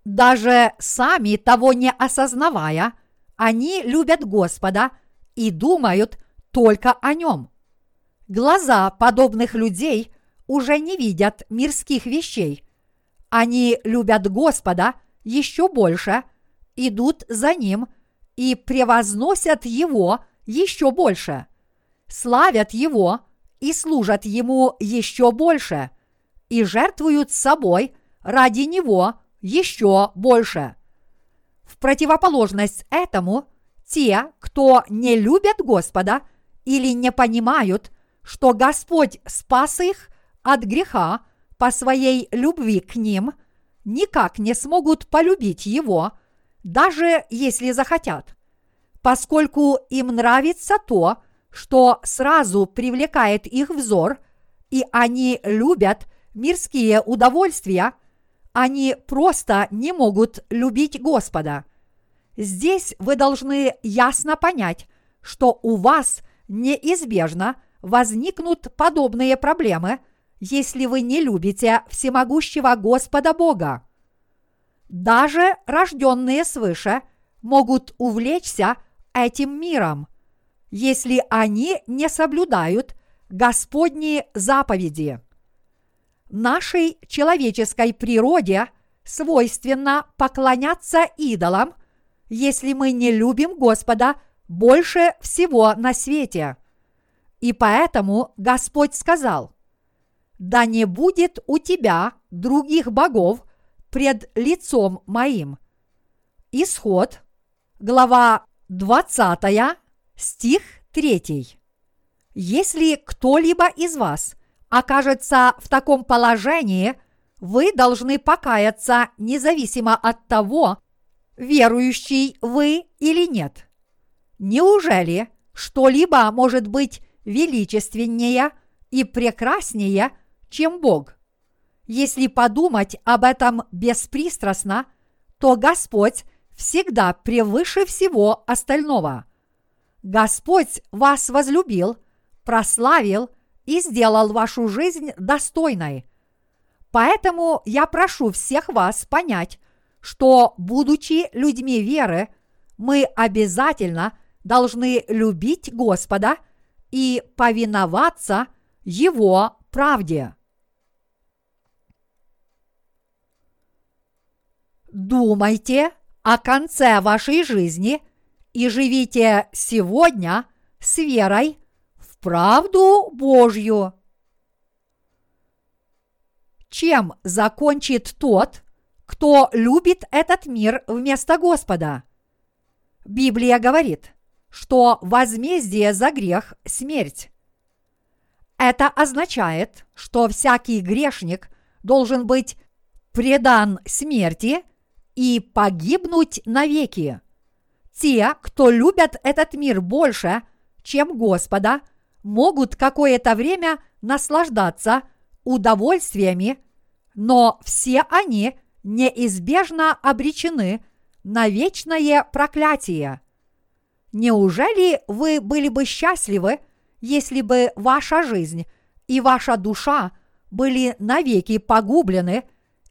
Даже сами того не осознавая, они любят Господа – и думают только о нем. Глаза подобных людей уже не видят мирских вещей. Они любят Господа еще больше, идут за Ним и превозносят Его еще больше, славят Его и служат Ему еще больше, и жертвуют собой ради Него еще больше. В противоположность этому – те, кто не любят Господа или не понимают, что Господь спас их от греха по своей любви к ним, никак не смогут полюбить Его, даже если захотят, поскольку им нравится то, что сразу привлекает их взор, и они любят мирские удовольствия, они просто не могут любить Господа – Здесь вы должны ясно понять, что у вас неизбежно возникнут подобные проблемы, если вы не любите всемогущего Господа Бога. Даже рожденные свыше могут увлечься этим миром, если они не соблюдают Господни заповеди. Нашей человеческой природе свойственно поклоняться идолам – если мы не любим Господа больше всего на свете. И поэтому Господь сказал, «Да не будет у тебя других богов пред лицом моим». Исход, глава 20, стих 3. Если кто-либо из вас окажется в таком положении, вы должны покаяться независимо от того, верующий вы или нет? Неужели что-либо может быть величественнее и прекраснее, чем Бог? Если подумать об этом беспристрастно, то Господь всегда превыше всего остального. Господь вас возлюбил, прославил и сделал вашу жизнь достойной. Поэтому я прошу всех вас понять, что, будучи людьми веры, мы обязательно должны любить Господа и повиноваться Его правде. Думайте о конце вашей жизни и живите сегодня с верой правду Божью. Чем закончит тот, кто любит этот мир вместо Господа. Библия говорит, что возмездие за грех – смерть. Это означает, что всякий грешник должен быть предан смерти и погибнуть навеки. Те, кто любят этот мир больше, чем Господа, могут какое-то время наслаждаться удовольствиями, но все они неизбежно обречены на вечное проклятие. Неужели вы были бы счастливы, если бы ваша жизнь и ваша душа были навеки погублены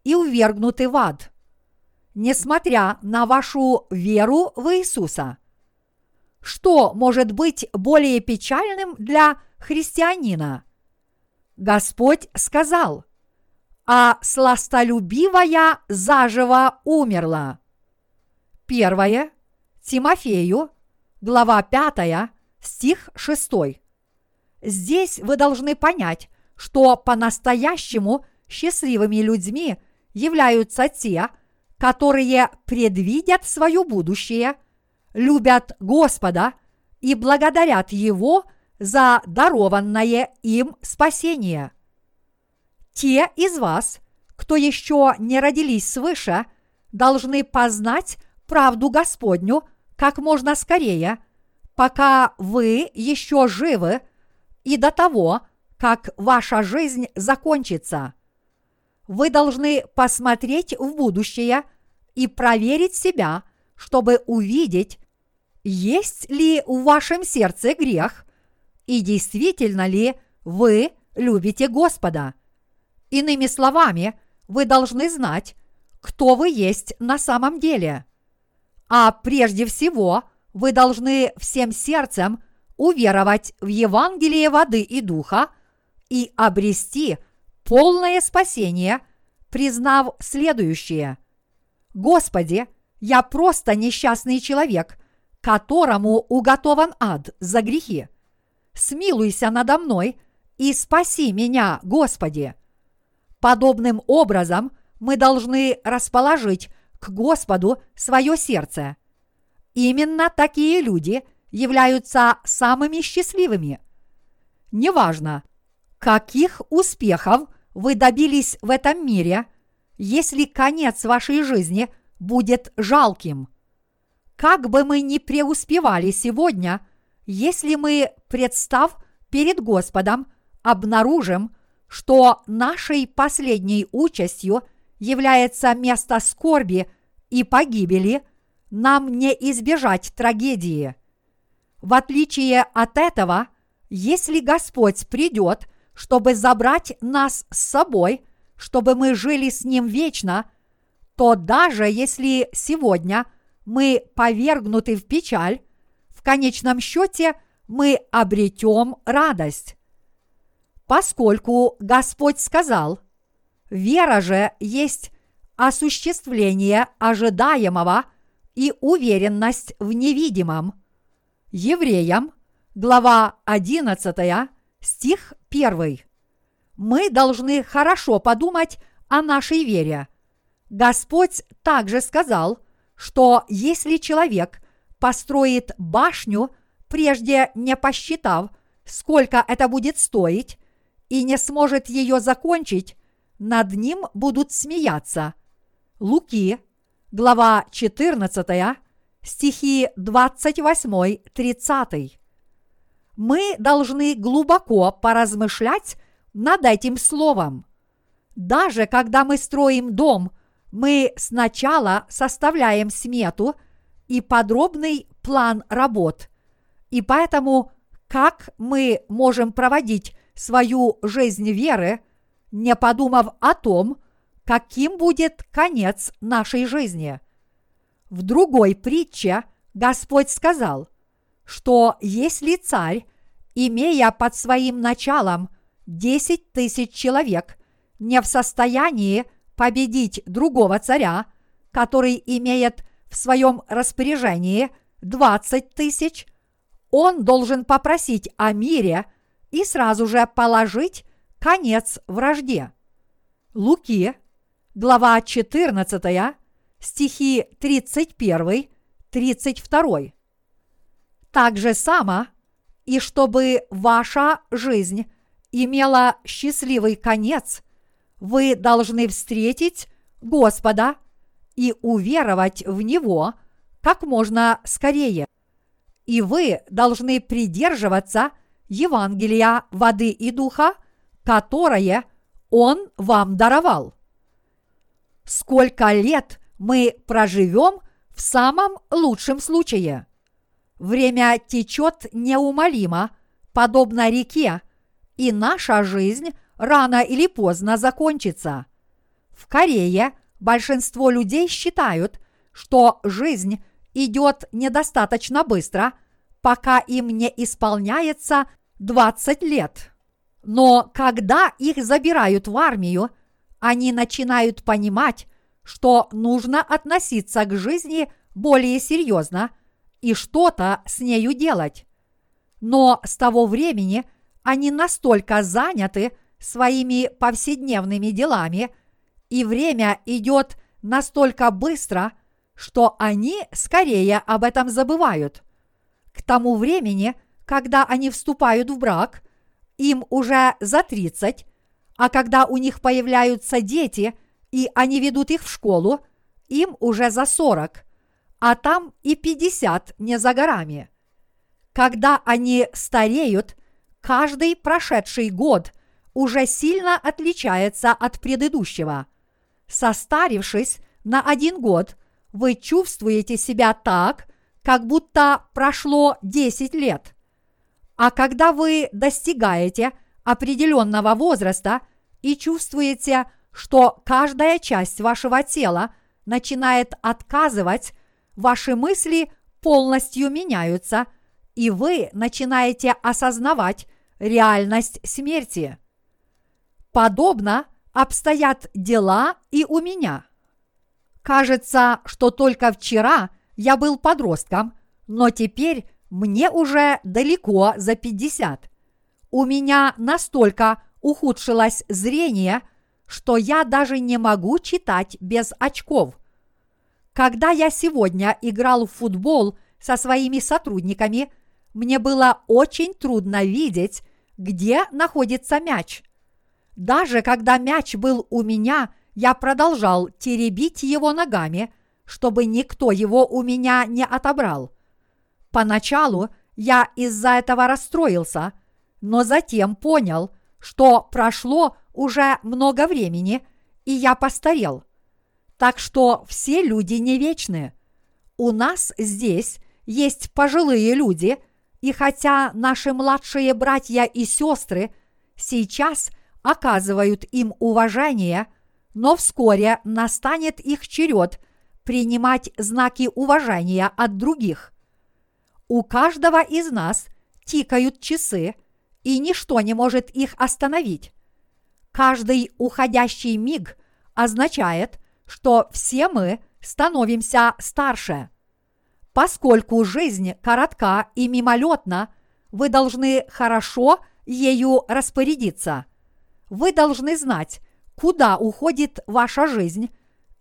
и увергнуты в ад, несмотря на вашу веру в Иисуса? Что может быть более печальным для христианина? Господь сказал – а сластолюбивая заживо умерла. Первое. Тимофею, глава 5, стих 6. Здесь вы должны понять, что по-настоящему счастливыми людьми являются те, которые предвидят свое будущее, любят Господа и благодарят Его за дарованное им спасение. Те из вас, кто еще не родились свыше, должны познать правду Господню как можно скорее, пока вы еще живы и до того, как ваша жизнь закончится. Вы должны посмотреть в будущее и проверить себя, чтобы увидеть, есть ли в вашем сердце грех и действительно ли вы любите Господа. Иными словами, вы должны знать, кто вы есть на самом деле. А прежде всего, вы должны всем сердцем уверовать в Евангелие воды и духа и обрести полное спасение, признав следующее. Господи, я просто несчастный человек, которому уготован ад за грехи. Смилуйся надо мной и спаси меня, Господи. Подобным образом – мы должны расположить к Господу свое сердце. Именно такие люди являются самыми счастливыми. Неважно, каких успехов вы добились в этом мире, если конец вашей жизни будет жалким. Как бы мы ни преуспевали сегодня, если мы, представ перед Господом, обнаружим, что нашей последней участью – является место скорби и погибели, нам не избежать трагедии. В отличие от этого, если Господь придет, чтобы забрать нас с собой, чтобы мы жили с Ним вечно, то даже если сегодня мы повергнуты в печаль, в конечном счете мы обретем радость. Поскольку Господь сказал – Вера же есть осуществление ожидаемого и уверенность в невидимом. Евреям, глава 11, стих 1. Мы должны хорошо подумать о нашей вере. Господь также сказал, что если человек построит башню, прежде не посчитав, сколько это будет стоить, и не сможет ее закончить, над ним будут смеяться. Луки, глава 14, стихи 28-30. Мы должны глубоко поразмышлять над этим словом. Даже когда мы строим дом, мы сначала составляем смету и подробный план работ. И поэтому, как мы можем проводить свою жизнь веры – не подумав о том, каким будет конец нашей жизни. В другой притче Господь сказал, что если царь, имея под своим началом десять тысяч человек, не в состоянии победить другого царя, который имеет в своем распоряжении двадцать тысяч, он должен попросить о мире и сразу же положить конец вражде. Луки, глава 14, стихи 31, 32. Так же само, и чтобы ваша жизнь имела счастливый конец, вы должны встретить Господа и уверовать в Него как можно скорее. И вы должны придерживаться Евангелия воды и духа, которое Он вам даровал. Сколько лет мы проживем в самом лучшем случае? Время течет неумолимо, подобно реке, и наша жизнь рано или поздно закончится. В Корее большинство людей считают, что жизнь идет недостаточно быстро, пока им не исполняется 20 лет. Но когда их забирают в армию, они начинают понимать, что нужно относиться к жизни более серьезно и что-то с нею делать. Но с того времени они настолько заняты своими повседневными делами, и время идет настолько быстро, что они скорее об этом забывают. К тому времени, когда они вступают в брак, им уже за 30, а когда у них появляются дети, и они ведут их в школу, им уже за 40, а там и 50 не за горами. Когда они стареют, каждый прошедший год уже сильно отличается от предыдущего. Состарившись на один год, вы чувствуете себя так, как будто прошло 10 лет. А когда вы достигаете определенного возраста и чувствуете, что каждая часть вашего тела начинает отказывать, ваши мысли полностью меняются, и вы начинаете осознавать реальность смерти. Подобно обстоят дела и у меня. Кажется, что только вчера я был подростком, но теперь мне уже далеко за 50. У меня настолько ухудшилось зрение, что я даже не могу читать без очков. Когда я сегодня играл в футбол со своими сотрудниками, мне было очень трудно видеть, где находится мяч. Даже когда мяч был у меня, я продолжал теребить его ногами, чтобы никто его у меня не отобрал. Поначалу я из-за этого расстроился, но затем понял, что прошло уже много времени, и я постарел. Так что все люди не вечны. У нас здесь есть пожилые люди, и хотя наши младшие братья и сестры сейчас оказывают им уважение, но вскоре настанет их черед принимать знаки уважения от других. У каждого из нас тикают часы, и ничто не может их остановить. Каждый уходящий миг означает, что все мы становимся старше. Поскольку жизнь коротка и мимолетна, вы должны хорошо ею распорядиться. Вы должны знать, куда уходит ваша жизнь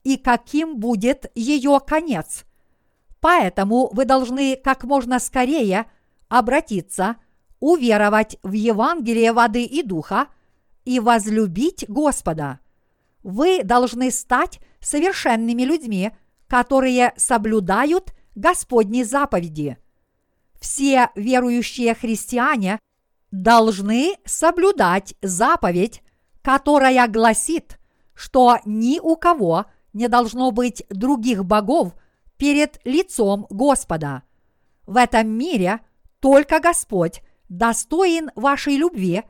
и каким будет ее конец. Поэтому вы должны как можно скорее обратиться, уверовать в Евангелие воды и духа и возлюбить Господа. Вы должны стать совершенными людьми, которые соблюдают Господни заповеди. Все верующие христиане должны соблюдать заповедь, которая гласит, что ни у кого не должно быть других богов перед лицом Господа. В этом мире только Господь достоин вашей любви,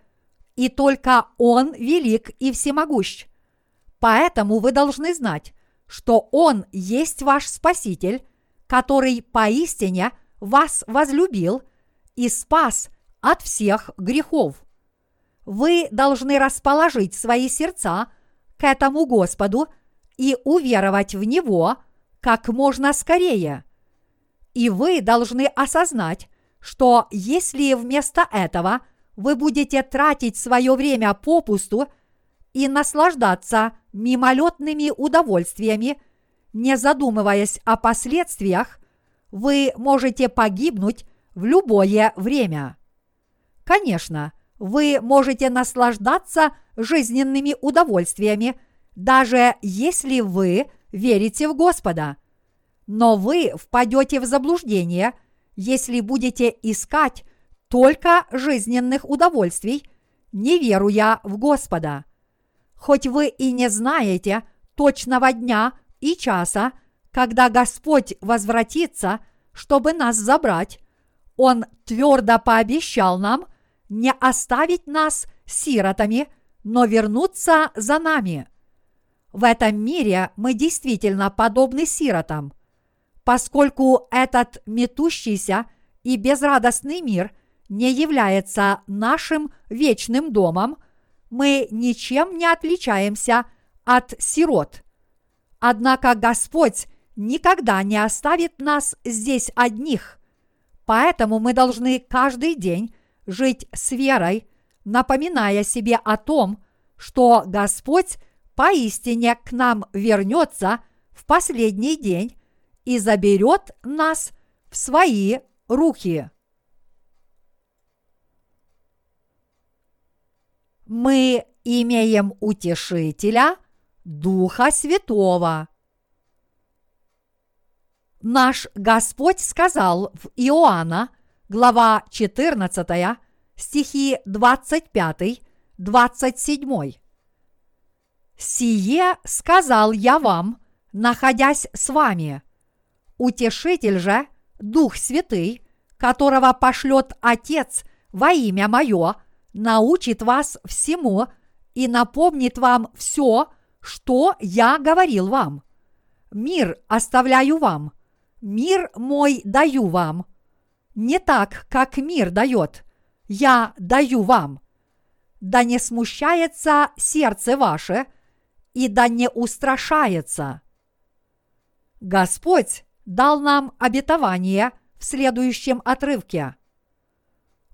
и только Он велик и всемогущ. Поэтому вы должны знать, что Он есть ваш Спаситель, который поистине вас возлюбил и спас от всех грехов. Вы должны расположить свои сердца к этому Господу и уверовать в Него как можно скорее. И вы должны осознать, что если вместо этого вы будете тратить свое время попусту и наслаждаться мимолетными удовольствиями, не задумываясь о последствиях, вы можете погибнуть в любое время. Конечно, вы можете наслаждаться жизненными удовольствиями, даже если вы верите в Господа. Но вы впадете в заблуждение, если будете искать только жизненных удовольствий, не веруя в Господа. Хоть вы и не знаете точного дня и часа, когда Господь возвратится, чтобы нас забрать, Он твердо пообещал нам не оставить нас сиротами, но вернуться за нами. В этом мире мы действительно подобны сиротам. Поскольку этот метущийся и безрадостный мир не является нашим вечным домом, мы ничем не отличаемся от сирот. Однако Господь никогда не оставит нас здесь одних, поэтому мы должны каждый день жить с верой, напоминая себе о том, что Господь поистине к нам вернется в последний день и заберет нас в свои руки. Мы имеем утешителя Духа Святого. Наш Господь сказал в Иоанна, глава 14, стихи 25-27. «Сие сказал я вам, находясь с вами. Утешитель же, Дух Святый, которого пошлет Отец во имя Мое, научит вас всему и напомнит вам все, что я говорил вам. Мир оставляю вам, мир мой даю вам. Не так, как мир дает, я даю вам. Да не смущается сердце ваше, и да не устрашается. Господь дал нам обетование в следующем отрывке.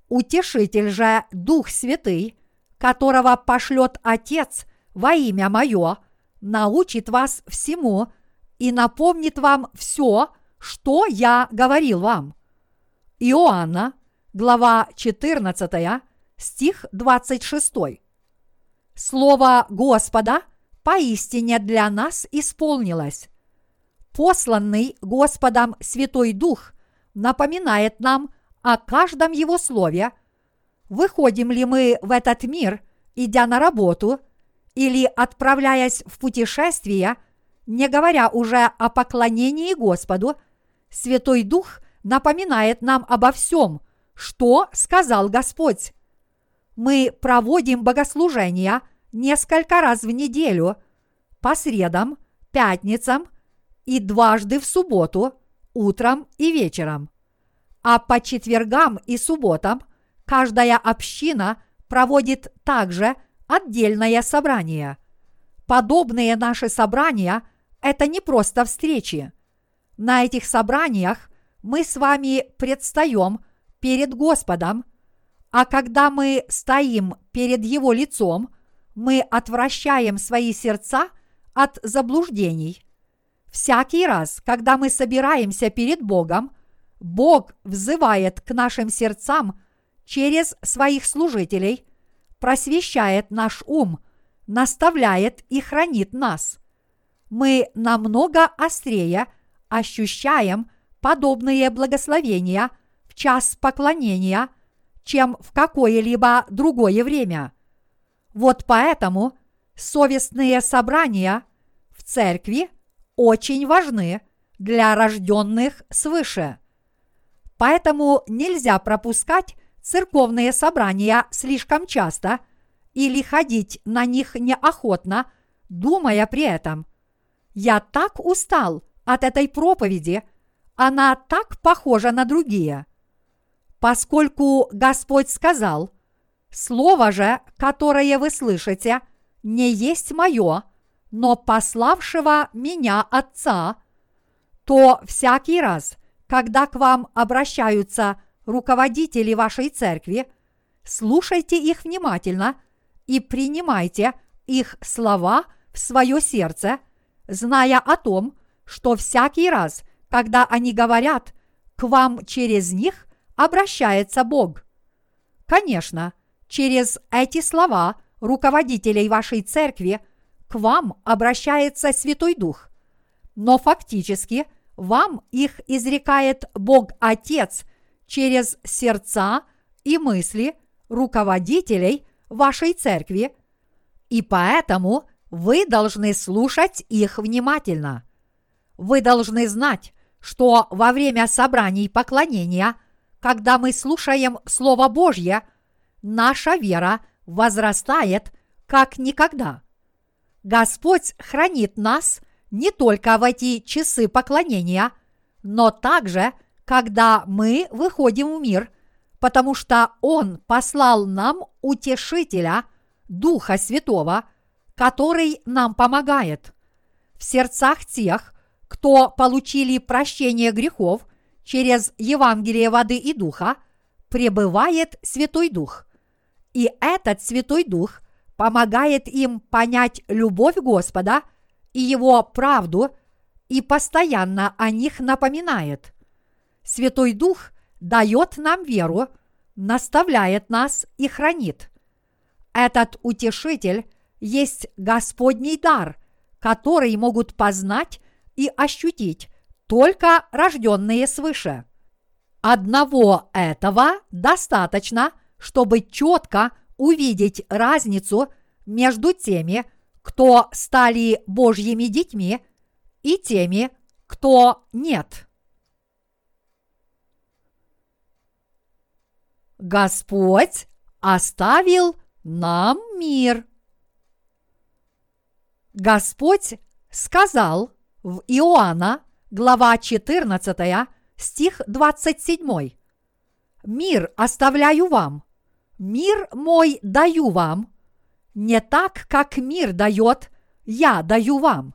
Утешитель же Дух Святый, которого пошлет Отец во имя Мое, научит вас всему и напомнит вам все, что я говорил вам. Иоанна, глава 14, стих 26. Слово Господа поистине для нас исполнилось. Посланный Господом Святой Дух напоминает нам о каждом Его слове, выходим ли мы в этот мир, идя на работу, или отправляясь в путешествие, не говоря уже о поклонении Господу, Святой Дух напоминает нам обо всем, что сказал Господь. Мы проводим богослужения несколько раз в неделю, по средам, пятницам и дважды в субботу, утром и вечером. А по четвергам и субботам каждая община проводит также отдельное собрание. Подобные наши собрания – это не просто встречи. На этих собраниях мы с вами предстаем перед Господом, а когда мы стоим перед Его лицом, мы отвращаем свои сердца от заблуждений. Всякий раз, когда мы собираемся перед Богом, Бог взывает к нашим сердцам через своих служителей, просвещает наш ум, наставляет и хранит нас. Мы намного острее ощущаем подобные благословения в час поклонения, чем в какое-либо другое время. Вот поэтому совестные собрания в церкви очень важны для рожденных свыше. Поэтому нельзя пропускать церковные собрания слишком часто или ходить на них неохотно, думая при этом. Я так устал от этой проповеди, она так похожа на другие. Поскольку Господь сказал, «Слово же, которое вы слышите, не есть мое, но пославшего меня Отца», то всякий раз, когда к вам обращаются руководители вашей церкви, слушайте их внимательно и принимайте их слова в свое сердце, зная о том, что всякий раз, когда они говорят, к вам через них обращается Бог. Конечно, через эти слова руководителей вашей церкви к вам обращается Святой Дух, но фактически – вам их изрекает Бог Отец через сердца и мысли руководителей вашей церкви, и поэтому вы должны слушать их внимательно. Вы должны знать, что во время собраний поклонения, когда мы слушаем Слово Божье, наша вера возрастает как никогда. Господь хранит нас – не только в эти часы поклонения, но также, когда мы выходим в мир, потому что Он послал нам утешителя, Духа Святого, который нам помогает. В сердцах тех, кто получили прощение грехов через Евангелие воды и духа, пребывает Святой Дух. И этот Святой Дух помогает им понять любовь Господа и Его правду и постоянно о них напоминает. Святой Дух дает нам веру, наставляет нас и хранит. Этот утешитель есть Господний дар, который могут познать и ощутить только рожденные свыше. Одного этого достаточно, чтобы четко увидеть разницу между теми, кто стали Божьими детьми, и теми, кто нет. Господь оставил нам мир. Господь сказал в Иоанна, глава 14, стих 27. «Мир оставляю вам, мир мой даю вам, не так, как мир дает, я даю вам.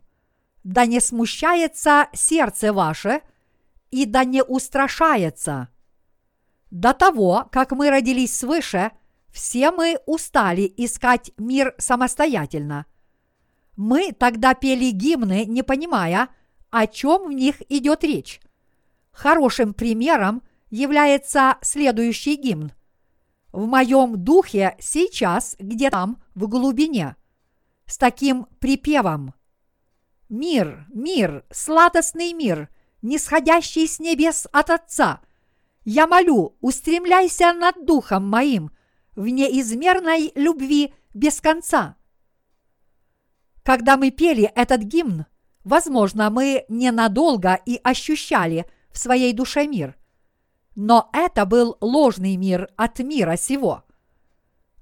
Да не смущается сердце ваше, и да не устрашается». До того, как мы родились свыше, все мы устали искать мир самостоятельно. Мы тогда пели гимны, не понимая, о чем в них идет речь. Хорошим примером является следующий гимн. В моем духе сейчас где там в глубине, с таким припевом. Мир, мир, сладостный мир, нисходящий с небес от Отца. Я молю, устремляйся над духом моим в неизмерной любви без конца. Когда мы пели этот гимн, возможно, мы ненадолго и ощущали в своей душе мир. Но это был ложный мир от мира сего.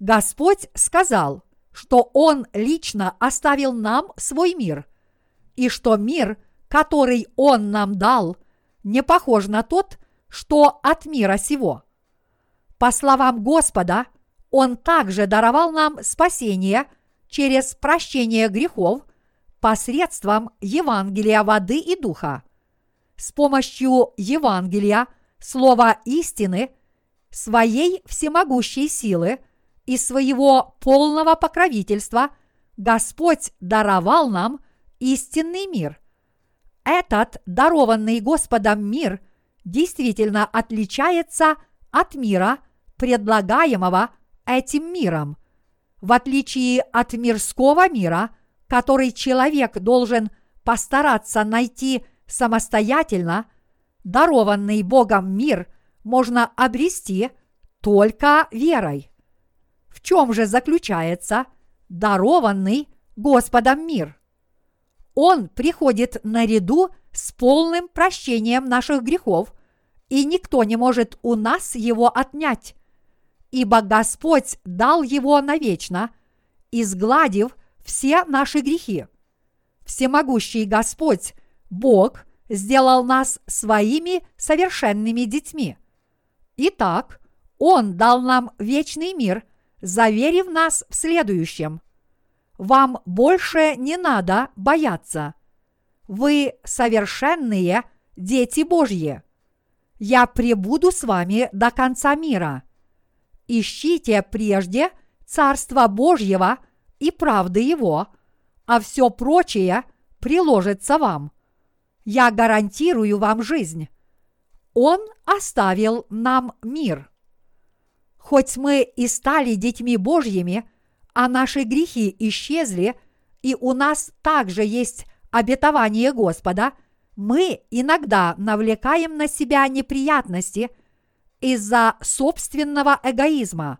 Господь сказал, что Он лично оставил нам свой мир, и что мир, который Он нам дал, не похож на тот, что от мира сего. По словам Господа, Он также даровал нам спасение через прощение грехов посредством Евангелия воды и духа – с помощью Евангелия, слова истины, своей всемогущей силы и своего полного покровительства Господь даровал нам истинный мир. Этот дарованный Господом мир действительно отличается от мира, предлагаемого этим миром. В отличие от мирского мира, который человек должен постараться найти самостоятельно, дарованный Богом мир можно обрести только верой. В чем же заключается дарованный Господом мир? Он приходит наряду с полным прощением наших грехов, и никто не может у нас его отнять, ибо Господь дал его навечно, изгладив все наши грехи. Всемогущий Господь Бог сделал нас своими совершенными детьми. Итак, Он дал нам вечный мир, заверив нас в следующем. Вам больше не надо бояться. Вы совершенные дети Божьи. Я пребуду с вами до конца мира. Ищите прежде Царство Божьего и правды Его, а все прочее приложится вам – я гарантирую вам жизнь. Он оставил нам мир. Хоть мы и стали детьми Божьими, а наши грехи исчезли, и у нас также есть обетование Господа, мы иногда навлекаем на себя неприятности из-за собственного эгоизма.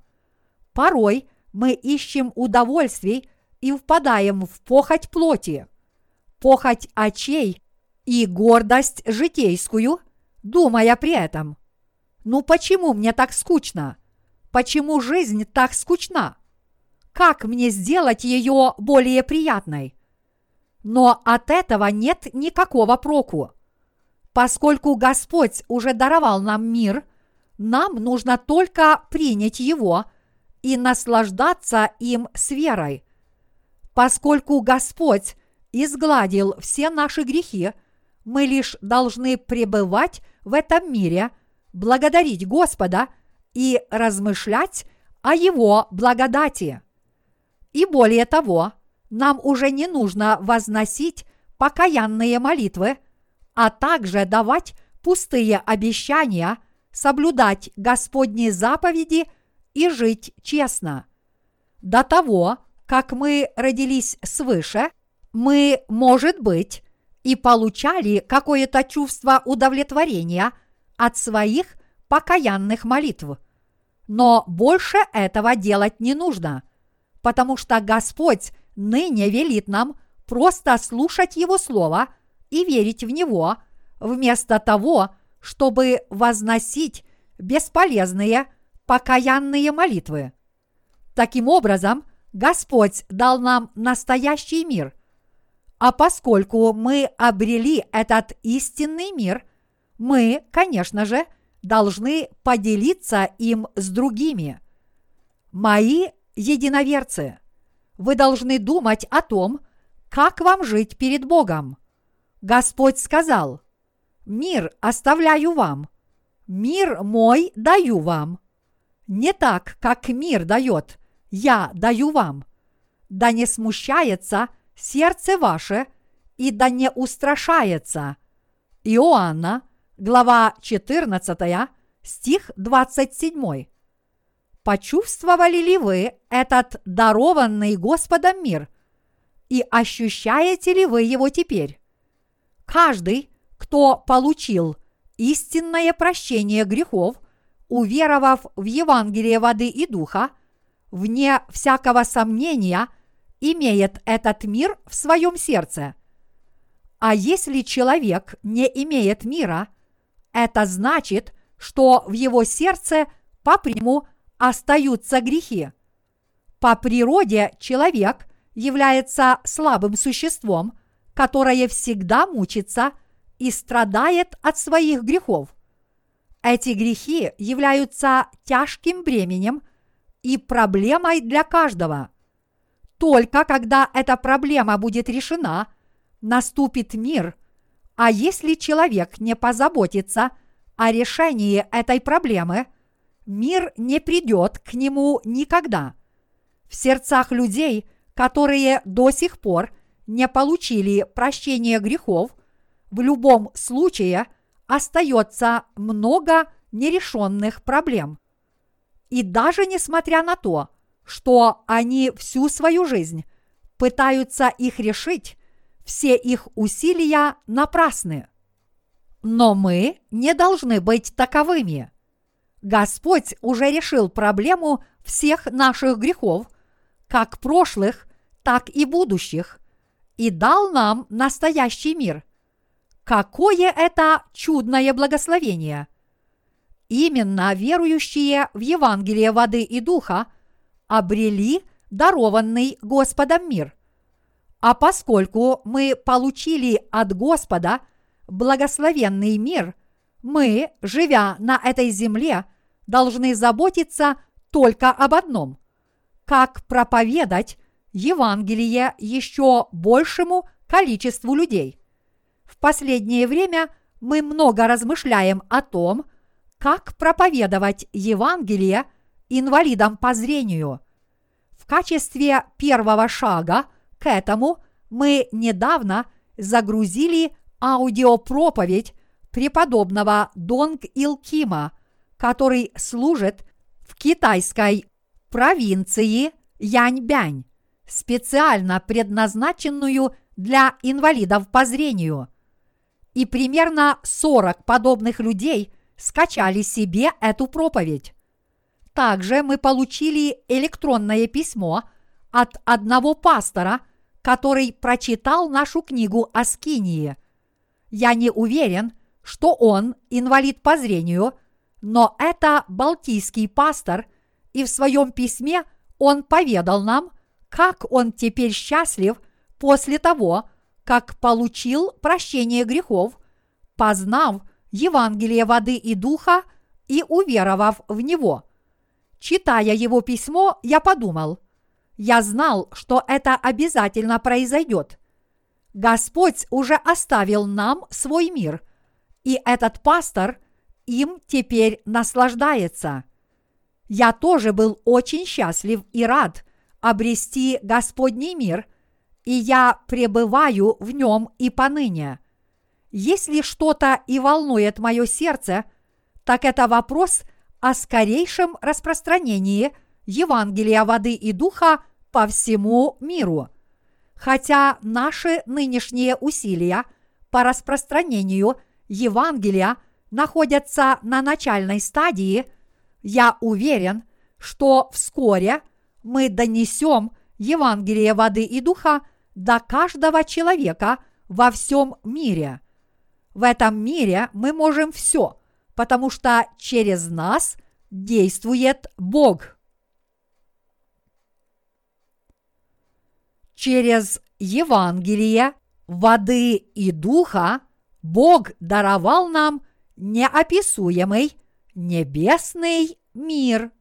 Порой мы ищем удовольствий и впадаем в похоть плоти. Похоть очей и гордость житейскую, думая при этом, ну почему мне так скучно? Почему жизнь так скучна? Как мне сделать ее более приятной? Но от этого нет никакого проку. Поскольку Господь уже даровал нам мир, нам нужно только принять его и наслаждаться им с верой. Поскольку Господь изгладил все наши грехи – мы лишь должны пребывать в этом мире, благодарить Господа и размышлять о Его благодати. И более того, нам уже не нужно возносить покаянные молитвы, а также давать пустые обещания, соблюдать Господние заповеди и жить честно. До того, как мы родились свыше, мы, может быть, и получали какое-то чувство удовлетворения от своих покаянных молитв. Но больше этого делать не нужно, потому что Господь ныне велит нам просто слушать Его Слово и верить в Него, вместо того, чтобы возносить бесполезные покаянные молитвы. Таким образом, Господь дал нам настоящий мир. А поскольку мы обрели этот истинный мир, мы, конечно же, должны поделиться им с другими. Мои единоверцы, вы должны думать о том, как вам жить перед Богом. Господь сказал, «Мир оставляю вам, мир мой даю вам. Не так, как мир дает, я даю вам. Да не смущается сердце ваше и да не устрашается». Иоанна, глава 14, стих 27. Почувствовали ли вы этот дарованный Господом мир? И ощущаете ли вы его теперь? Каждый, кто получил истинное прощение грехов, уверовав в Евангелие воды и духа, вне всякого сомнения имеет этот мир в своем сердце. А если человек не имеет мира, это значит, что в его сердце по-прежнему остаются грехи. По природе человек является слабым существом, которое всегда мучится и страдает от своих грехов. Эти грехи являются тяжким бременем и проблемой для каждого. Только когда эта проблема будет решена, наступит мир, а если человек не позаботится о решении этой проблемы – мир не придет к нему никогда. В сердцах людей, которые до сих пор не получили прощения грехов, в любом случае остается много нерешенных проблем. И даже несмотря на то, что они всю свою жизнь пытаются их решить, все их усилия напрасны. Но мы не должны быть таковыми. Господь уже решил проблему всех наших грехов, как прошлых, так и будущих, и дал нам настоящий мир. Какое это чудное благословение! Именно верующие в Евангелие воды и духа обрели дарованный Господом мир. А поскольку мы получили от Господа благословенный мир, мы, живя на этой земле, должны заботиться только об одном – как проповедать Евангелие еще большему количеству людей. В последнее время мы много размышляем о том, как проповедовать Евангелие инвалидам по зрению. В качестве первого шага к этому мы недавно загрузили аудиопроповедь преподобного Донг Илкима – который служит в китайской провинции Яньбянь, специально предназначенную для инвалидов по зрению. И примерно 40 подобных людей скачали себе эту проповедь. Также мы получили электронное письмо от одного пастора, который прочитал нашу книгу о Скинии. Я не уверен, что он инвалид по зрению – но это балтийский пастор, и в своем письме он поведал нам, как он теперь счастлив после того, как получил прощение грехов, познав Евангелие воды и духа и уверовав в него. Читая его письмо, я подумал, я знал, что это обязательно произойдет. Господь уже оставил нам свой мир, и этот пастор им теперь наслаждается. Я тоже был очень счастлив и рад обрести Господний мир, и я пребываю в нем и поныне. Если что-то и волнует мое сердце, так это вопрос о скорейшем распространении Евангелия воды и духа по всему миру. Хотя наши нынешние усилия по распространению Евангелия находятся на начальной стадии, я уверен, что вскоре мы донесем Евангелие воды и духа до каждого человека во всем мире. В этом мире мы можем все, потому что через нас действует Бог. Через Евангелие воды и духа Бог даровал нам неописуемый небесный мир.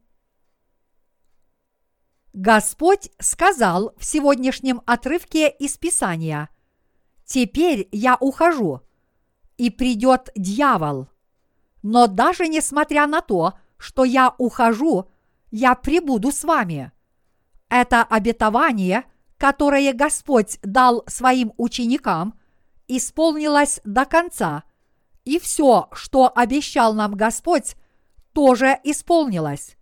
Господь сказал в сегодняшнем отрывке из Писания, «Теперь я ухожу, и придет дьявол. Но даже несмотря на то, что я ухожу, я прибуду с вами». Это обетование, которое Господь дал своим ученикам, исполнилось до конца, и все, что обещал нам Господь, тоже исполнилось.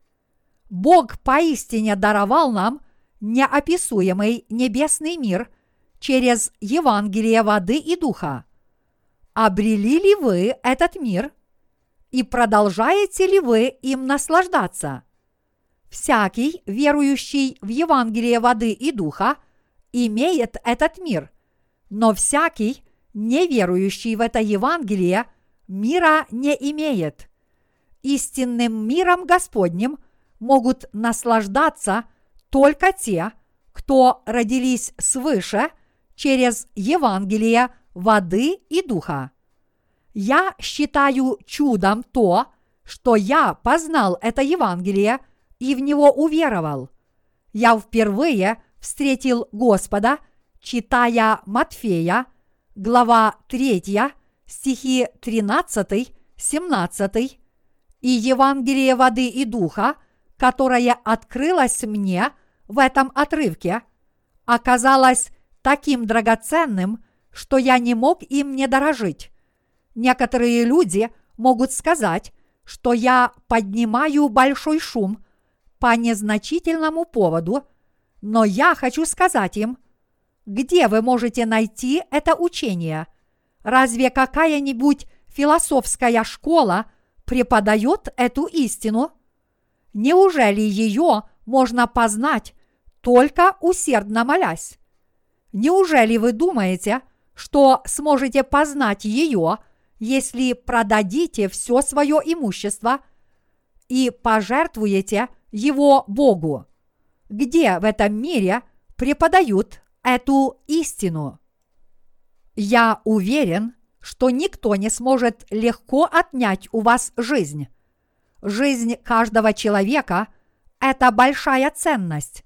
Бог поистине даровал нам неописуемый небесный мир через Евангелие воды и духа. Обрели ли вы этот мир? И продолжаете ли вы им наслаждаться? Всякий, верующий в Евангелие воды и духа, имеет этот мир, но всякий, не верующий в это Евангелие, мира не имеет. Истинным миром Господним – могут наслаждаться только те, кто родились свыше через Евангелие воды и духа. Я считаю чудом то, что я познал это Евангелие и в него уверовал. Я впервые встретил Господа, читая Матфея, глава 3, стихи 13-17, и Евангелие воды и духа – которое открылось мне в этом отрывке, оказалось таким драгоценным, что я не мог им не дорожить. Некоторые люди могут сказать, что я поднимаю большой шум по незначительному поводу, но я хочу сказать им, где вы можете найти это учение? Разве какая-нибудь философская школа преподает эту истину? Неужели ее можно познать, только усердно молясь? Неужели вы думаете, что сможете познать ее, если продадите все свое имущество и пожертвуете его Богу? Где в этом мире преподают эту истину? Я уверен, что никто не сможет легко отнять у вас жизнь жизнь каждого человека – это большая ценность.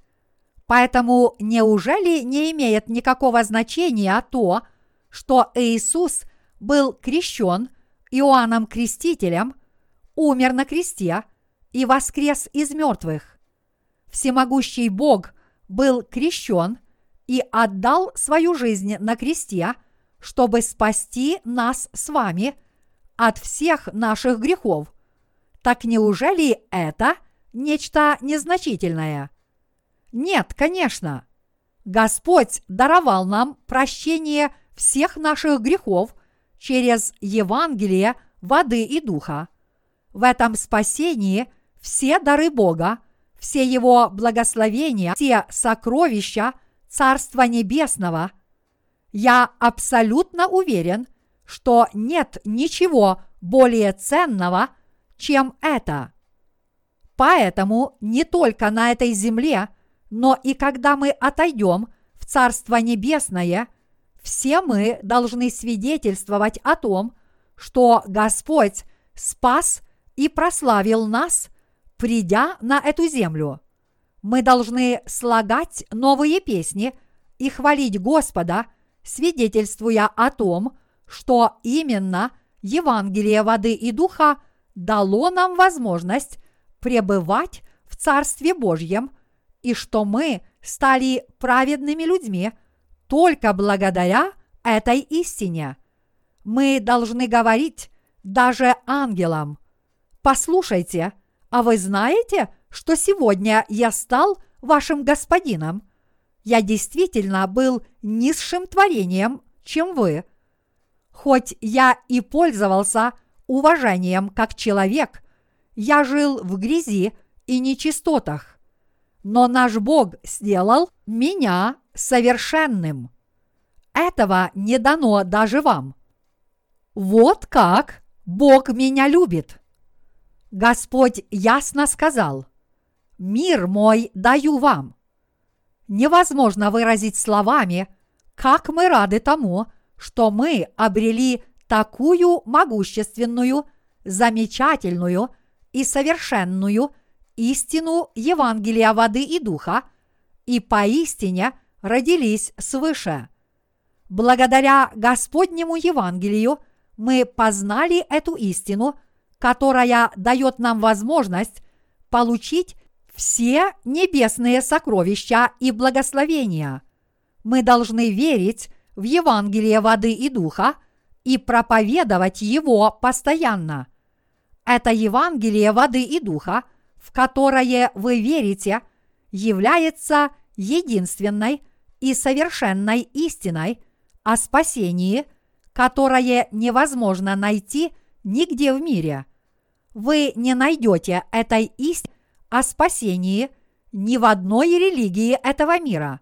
Поэтому неужели не имеет никакого значения то, что Иисус был крещен Иоанном Крестителем, умер на кресте и воскрес из мертвых? Всемогущий Бог был крещен и отдал свою жизнь на кресте, чтобы спасти нас с вами от всех наших грехов так неужели это нечто незначительное? Нет, конечно. Господь даровал нам прощение всех наших грехов через Евангелие воды и духа. В этом спасении все дары Бога, все Его благословения, все сокровища Царства Небесного. Я абсолютно уверен, что нет ничего более ценного – чем это. Поэтому не только на этой земле, но и когда мы отойдем в Царство Небесное, все мы должны свидетельствовать о том, что Господь спас и прославил нас, придя на эту землю. Мы должны слагать новые песни и хвалить Господа, свидетельствуя о том, что именно Евангелие воды и духа – дало нам возможность пребывать в Царстве Божьем и что мы стали праведными людьми только благодаря этой истине. Мы должны говорить даже ангелам. Послушайте, а вы знаете, что сегодня я стал вашим господином? Я действительно был низшим творением, чем вы. Хоть я и пользовался уважением как человек, я жил в грязи и нечистотах. Но наш Бог сделал меня совершенным. Этого не дано даже вам. Вот как Бог меня любит. Господь ясно сказал, «Мир мой даю вам». Невозможно выразить словами, как мы рады тому, что мы обрели такую могущественную, замечательную и совершенную истину Евангелия воды и духа и поистине родились свыше. Благодаря Господнему Евангелию мы познали эту истину, которая дает нам возможность получить все небесные сокровища и благословения. Мы должны верить в Евангелие воды и духа и проповедовать его постоянно. Это Евангелие воды и духа, в которое вы верите, является единственной и совершенной истиной о спасении, которое невозможно найти нигде в мире. Вы не найдете этой истины о спасении ни в одной религии этого мира.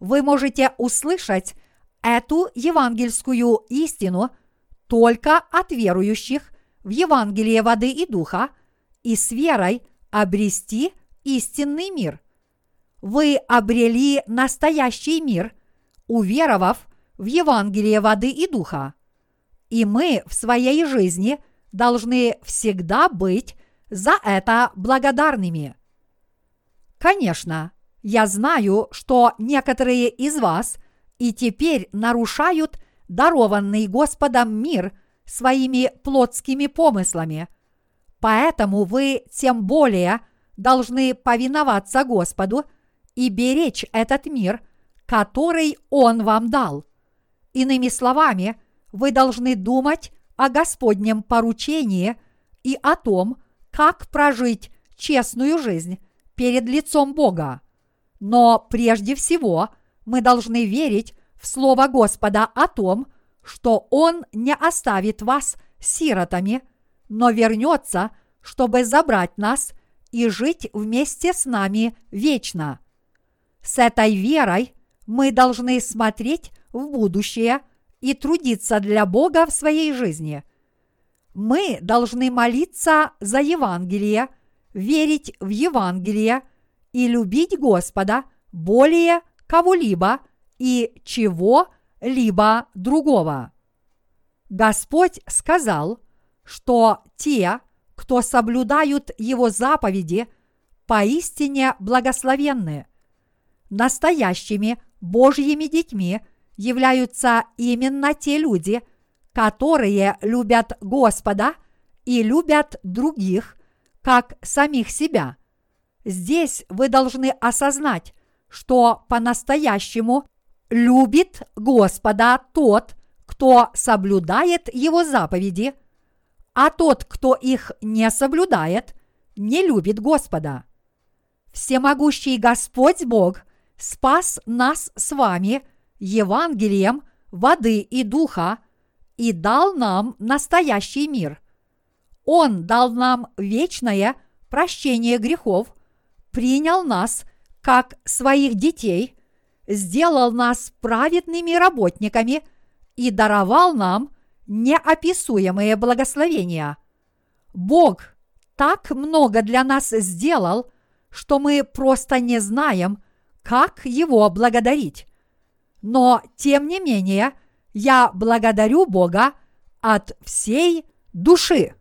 Вы можете услышать эту евангельскую истину только от верующих в Евангелие воды и духа и с верой обрести истинный мир. Вы обрели настоящий мир, уверовав в Евангелие воды и духа. И мы в своей жизни должны всегда быть за это благодарными. Конечно, я знаю, что некоторые из вас и теперь нарушают дарованный Господом мир своими плотскими помыслами. Поэтому вы тем более должны повиноваться Господу и беречь этот мир, который Он вам дал. Иными словами, вы должны думать о Господнем поручении и о том, как прожить честную жизнь перед лицом Бога. Но прежде всего мы должны верить в Слово Господа о том, что Он не оставит вас сиротами, но вернется, чтобы забрать нас и жить вместе с нами вечно. С этой верой мы должны смотреть в будущее и трудиться для Бога в своей жизни. Мы должны молиться за Евангелие, верить в Евангелие и любить Господа более кого-либо и чего-либо другого. Господь сказал, что те, кто соблюдают Его заповеди, поистине благословенны. Настоящими Божьими детьми являются именно те люди, которые любят Господа и любят других, как самих себя. Здесь вы должны осознать, что по-настоящему любит Господа тот, кто соблюдает Его заповеди, а тот, кто их не соблюдает, не любит Господа. Всемогущий Господь Бог спас нас с вами – Евангелием воды и духа и дал нам настоящий мир. Он дал нам вечное прощение грехов, принял нас как своих детей, сделал нас праведными работниками и даровал нам неописуемые благословения. Бог так много для нас сделал, что мы просто не знаем, как Его благодарить. Но, тем не менее, я благодарю Бога от всей души.